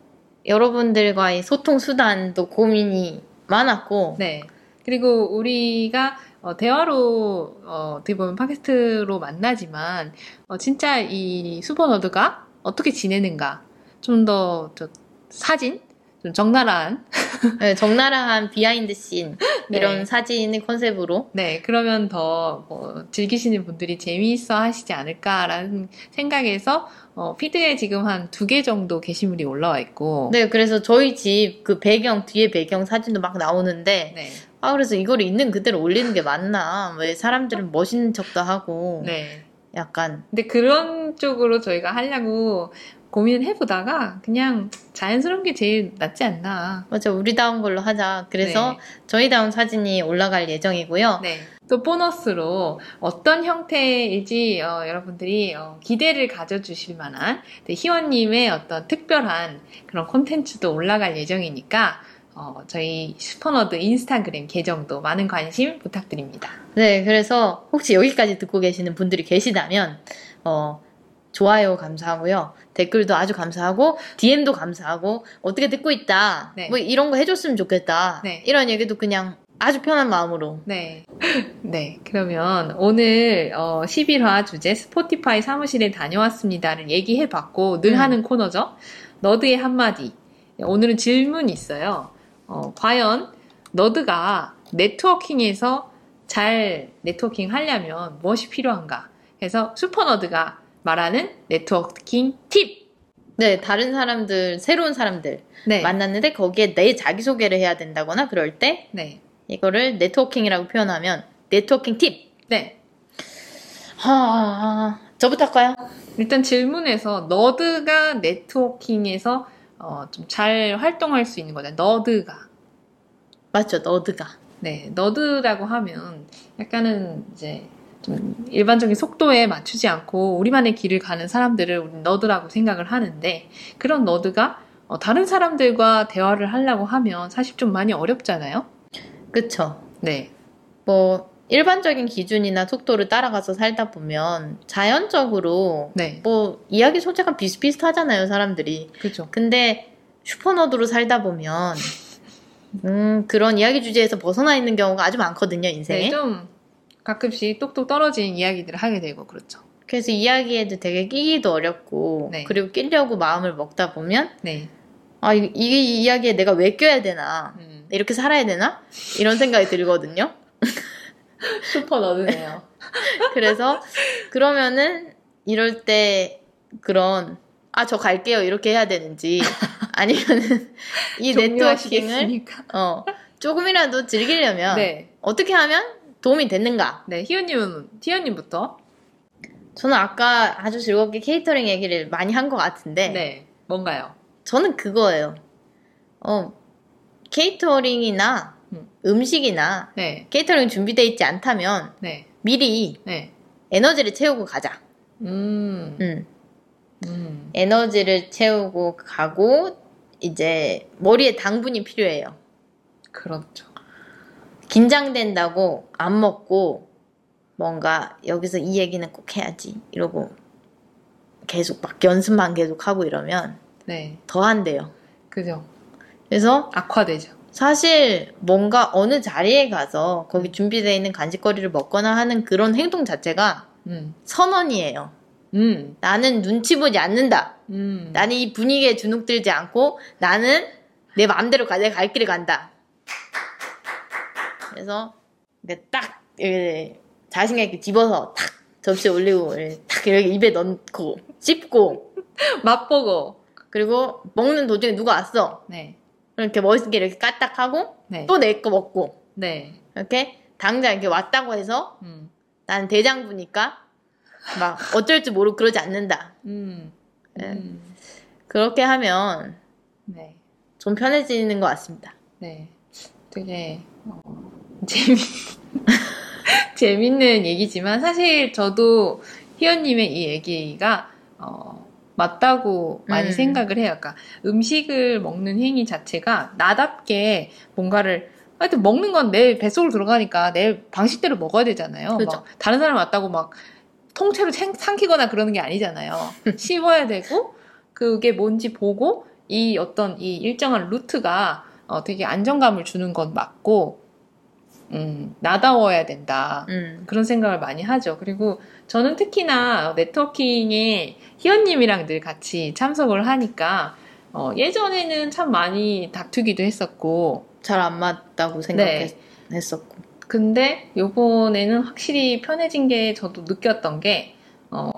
Speaker 2: 여러분들과의 소통 수단도 고민이 많았고
Speaker 1: 네. 그리고 우리가 어, 대화로 어, 어떻게 보면 팟캐스트로 만나지만 어, 진짜 이 슈퍼너드가 어떻게 지내는가? 좀 더 사진? 좀 적나라한?
Speaker 2: 네, 적나라한 behind scene 이런
Speaker 1: 네.
Speaker 2: 사진의 컨셉으로.
Speaker 1: 네 그러면 더 뭐 즐기시는 분들이 재미있어 하시지 않을까라는 생각에서 어, 피드에 지금 한 두 개 정도 게시물이 올라와 있고.
Speaker 2: 네 그래서 저희 집 그 배경 뒤에 배경 사진도 막 나오는데
Speaker 1: 네.
Speaker 2: 아 그래서 이거를 있는 그대로 올리는 게 맞나 왜 사람들은 멋있는 척도 하고
Speaker 1: 네.
Speaker 2: 약간
Speaker 1: 근데 그런 쪽으로 저희가 하려고 고민을 해보다가 그냥 자연스러운 게 제일 낫지 않나.
Speaker 2: 맞아 우리다운 걸로 하자 그래서
Speaker 1: 네.
Speaker 2: 저희다운 사진이 올라갈 예정이고요
Speaker 1: 네. 또 보너스로 어떤 형태일지 어, 여러분들이 어, 기대를 가져주실 만한 네, 희원님의 어떤 특별한 그런 콘텐츠도 올라갈 예정이니까 어, 저희 슈퍼너드 인스타그램 계정도 많은 관심 부탁드립니다.
Speaker 2: 네, 그래서 혹시 여기까지 듣고 계시는 분들이 계시다면, 어, 좋아요 감사하고요. 댓글도 아주 감사하고, DM도 감사하고, 어떻게 듣고 있다.
Speaker 1: 네.
Speaker 2: 뭐 이런 거 해줬으면 좋겠다.
Speaker 1: 네.
Speaker 2: 이런 얘기도 그냥 아주 편한 마음으로.
Speaker 1: 네. 네. 그러면 오늘 어, 11화 주제 스포티파이 사무실에 다녀왔습니다를 얘기해 봤고 늘
Speaker 2: 음.
Speaker 1: 하는 코너죠. 너드의 한마디. 오늘은 질문이 있어요. 어, 과연 너드가 네트워킹에서 잘 네트워킹 하려면 무엇이 필요한가? 그래서 슈퍼너드가 말하는 네트워킹 팁.
Speaker 2: 네, 다른 사람들, 새로운 사람들
Speaker 1: 네.
Speaker 2: 만났는데 거기에 내 자기소개를 해야 된다거나 그럴 때
Speaker 1: 네.
Speaker 2: 이거를 네트워킹이라고 표현하면 네트워킹 팁.
Speaker 1: 네.
Speaker 2: 하, 저부터 할까요?
Speaker 1: 일단 질문에서 너드가 네트워킹에서 어, 좀 잘 활동할 수 있는 거죠. nerd가.
Speaker 2: 맞죠, 너드가.
Speaker 1: 네, 너드라고 하면 약간은 이제 좀 일반적인 속도에 맞추지 않고 우리만의 길을 가는 사람들을 우리 너드라고 생각을 하는데 그런 너드가 어, 다른 사람들과 대화를 하려고 하면 사실 좀 많이 어렵잖아요.
Speaker 2: 그쵸.
Speaker 1: 네,
Speaker 2: 뭐 일반적인 기준이나 속도를 따라가서 살다 보면 자연적으로
Speaker 1: 네,
Speaker 2: 뭐 이야기 소재가 비슷비슷하잖아요 사람들이.
Speaker 1: 그죠.
Speaker 2: 근데 슈퍼너드로 살다 보면 음 그런 이야기 주제에서 벗어나 있는 경우가 아주 많거든요 인생에.
Speaker 1: 네, 좀 가끔씩 똑똑 떨어진 이야기들을 하게 되고 그렇죠.
Speaker 2: 그래서 이야기에도 되게 끼기도 어렵고
Speaker 1: 네.
Speaker 2: 그리고 끼려고 마음을 먹다 보면
Speaker 1: 네,
Speaker 2: 아 이, 이 이야기에 내가 왜 껴야 되나?
Speaker 1: 음,
Speaker 2: 이렇게 살아야 되나? 이런 생각이 들거든요
Speaker 1: 슈퍼 너드네요.
Speaker 2: 그래서 그러면은 이럴 때 그런 아 저 갈게요 이렇게 해야 되는지 아니면은 이 네트워킹을? 어 조금이라도 즐기려면
Speaker 1: 네,
Speaker 2: 어떻게 하면 도움이 됐는가?
Speaker 1: 네, 희연님은 희연님부터.
Speaker 2: 저는 아까 아주 즐겁게 케이터링 얘기를 많이 한 것 같은데
Speaker 1: 네, 뭔가요?
Speaker 2: 저는 그거예요. 어 케이터링이나
Speaker 1: 음.
Speaker 2: 음식이나
Speaker 1: 네,
Speaker 2: 케이터링 준비되어 있지 않다면
Speaker 1: 네,
Speaker 2: 미리
Speaker 1: 네.
Speaker 2: 에너지를 채우고 가자.
Speaker 1: 음,
Speaker 2: 음.
Speaker 1: 음,
Speaker 2: 에너지를 채우고 가고 이제 머리에 당분이 필요해요.
Speaker 1: 그렇죠.
Speaker 2: 긴장된다고 안 먹고 뭔가 여기서 이 얘기는 꼭 해야지 이러고 계속 막 연습만 계속 하고 이러면
Speaker 1: 네,
Speaker 2: 더 한대요.
Speaker 1: 그죠.
Speaker 2: 그래서
Speaker 1: 악화되죠.
Speaker 2: 사실 뭔가 어느 자리에 가서 거기 준비되어 있는 간식거리를 먹거나 하는 그런 행동 자체가
Speaker 1: 음,
Speaker 2: 선언이에요.
Speaker 1: 음.
Speaker 2: 나는 눈치 보지 않는다.
Speaker 1: 음.
Speaker 2: 나는 이 분위기에 주눅들지 않고 나는 내 마음대로 가, 내갈 길을 간다. 그래서 딱 이렇게 자신감 있게 집어서 탁 접시에 올리고 탁 이렇게 입에 넣고 씹고
Speaker 1: 맛보고.
Speaker 2: 그리고 먹는 도중에 누가 왔어.
Speaker 1: 네.
Speaker 2: 이렇게 멋있게 이렇게 까딱하고
Speaker 1: 네.
Speaker 2: 또내 거 먹고
Speaker 1: 네.
Speaker 2: 이렇게 당장 이렇게 왔다고 해서
Speaker 1: 음.
Speaker 2: 나는 대장부니까 막 어쩔 줄 모르고 그러지 않는다.
Speaker 1: 음.
Speaker 2: 네.
Speaker 1: 음.
Speaker 2: 그렇게 하면
Speaker 1: 네.
Speaker 2: 좀 편해지는 것 같습니다.
Speaker 1: 네. 되게 어, 재미 재밌는 얘기지만 사실 저도 희연님의 이 얘기가 어, 맞다고 많이
Speaker 2: 음.
Speaker 1: 생각을 해요. 그러니까 음식을 먹는 행위 자체가 나답게 뭔가를 하여튼 먹는 건 내 뱃속으로 들어가니까 내 방식대로 먹어야 되잖아요.
Speaker 2: 그렇죠.
Speaker 1: 막 다른 사람 왔다고 막 통째로 챙- 삼키거나 그러는 게 아니잖아요. 씹어야 되고 그게 뭔지 보고 이 어떤 이 일정한 루트가 어, 되게 안정감을 주는 건 맞고 음, 나다워야 된다.
Speaker 2: 음.
Speaker 1: 그런 생각을 많이 하죠. 그리고 저는 특히나 네트워킹에 희연님이랑 늘 같이 참석을 하니까 어, 예전에는 참 많이 다투기도 했었고
Speaker 2: 잘 안 맞다고
Speaker 1: 네.
Speaker 2: 생각했었고.
Speaker 1: 근데 요번에는 확실히 편해진 게 저도 느꼈던 게, 어,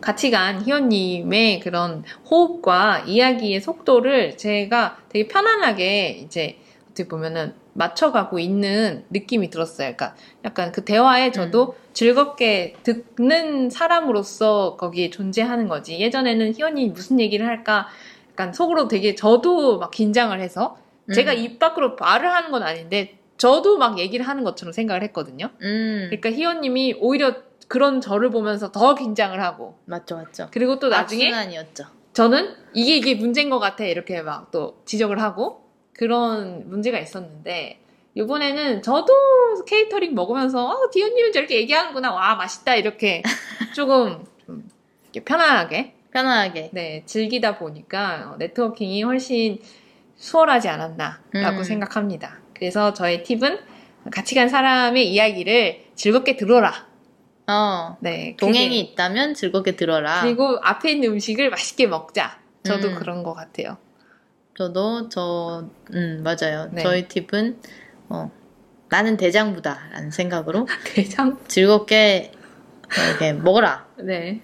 Speaker 1: 같이 간 희연님의 그런 호흡과 이야기의 속도를 제가 되게 편안하게 이제 어떻게 보면은 맞춰가고 있는 느낌이 들었어요. 그러니까 약간 그 대화에 저도 즐겁게 듣는 사람으로서 거기에 존재하는 거지. 예전에는 희연이 무슨 얘기를 할까 약간 속으로 되게 저도 막 긴장을 해서 제가
Speaker 2: 음.
Speaker 1: 입 밖으로 말을 하는 건 아닌데 저도 막 얘기를 하는 것처럼 생각을 했거든요.
Speaker 2: 음.
Speaker 1: 그러니까 희원님이 오히려 그런 저를 보면서 더 긴장을 하고
Speaker 2: 맞죠, 맞죠.
Speaker 1: 그리고 또 나중에
Speaker 2: 악순환이었죠.
Speaker 1: 저는 이게 이게 문제인 것 같아 이렇게 막 또 지적을 하고 그런 문제가 있었는데 이번에는 저도 케이터링 먹으면서 어, 디오님은 저렇게 얘기하는구나 와 맛있다 이렇게 조금 좀 이렇게 편안하게
Speaker 2: 편안하게.
Speaker 1: 네 즐기다 보니까 어, 네트워킹이 훨씬 수월하지 않았나라고
Speaker 2: 음.
Speaker 1: 생각합니다. 그래서 저의 팁은 같이 간 사람의 이야기를 즐겁게 들어라.
Speaker 2: 어.
Speaker 1: 네,
Speaker 2: 동행이 있다면 즐겁게 들어라.
Speaker 1: 그리고 앞에 있는 음식을 맛있게 먹자. 저도
Speaker 2: 음.
Speaker 1: 그런 것 같아요.
Speaker 2: 저도 저, 음, 맞아요.
Speaker 1: 네.
Speaker 2: 저희 팁은, 어, 나는 대장부다 라는 생각으로
Speaker 1: 대장.
Speaker 2: 즐겁게 이렇게 먹어라.
Speaker 1: 네.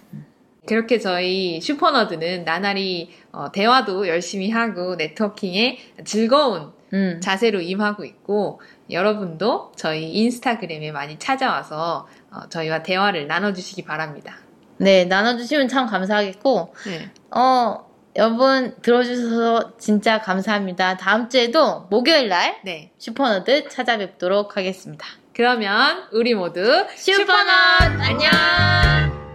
Speaker 1: 그렇게 저희 슈퍼너드는 나날이 어, 대화도 열심히 하고 네트워킹에 즐거운
Speaker 2: 음.
Speaker 1: 자세로 임하고 있고 여러분도 저희 인스타그램에 많이 찾아와서 어, 저희와 대화를 나눠주시기 바랍니다.
Speaker 2: 네, 나눠주시면 참 감사하겠고,
Speaker 1: 네.
Speaker 2: 어, 여러분 들어주셔서 진짜 감사합니다. 다음 주에도 목요일 날
Speaker 1: 네.
Speaker 2: 슈퍼너드 찾아뵙도록 하겠습니다.
Speaker 1: 그러면 우리 모두
Speaker 2: 슈퍼넛 안녕!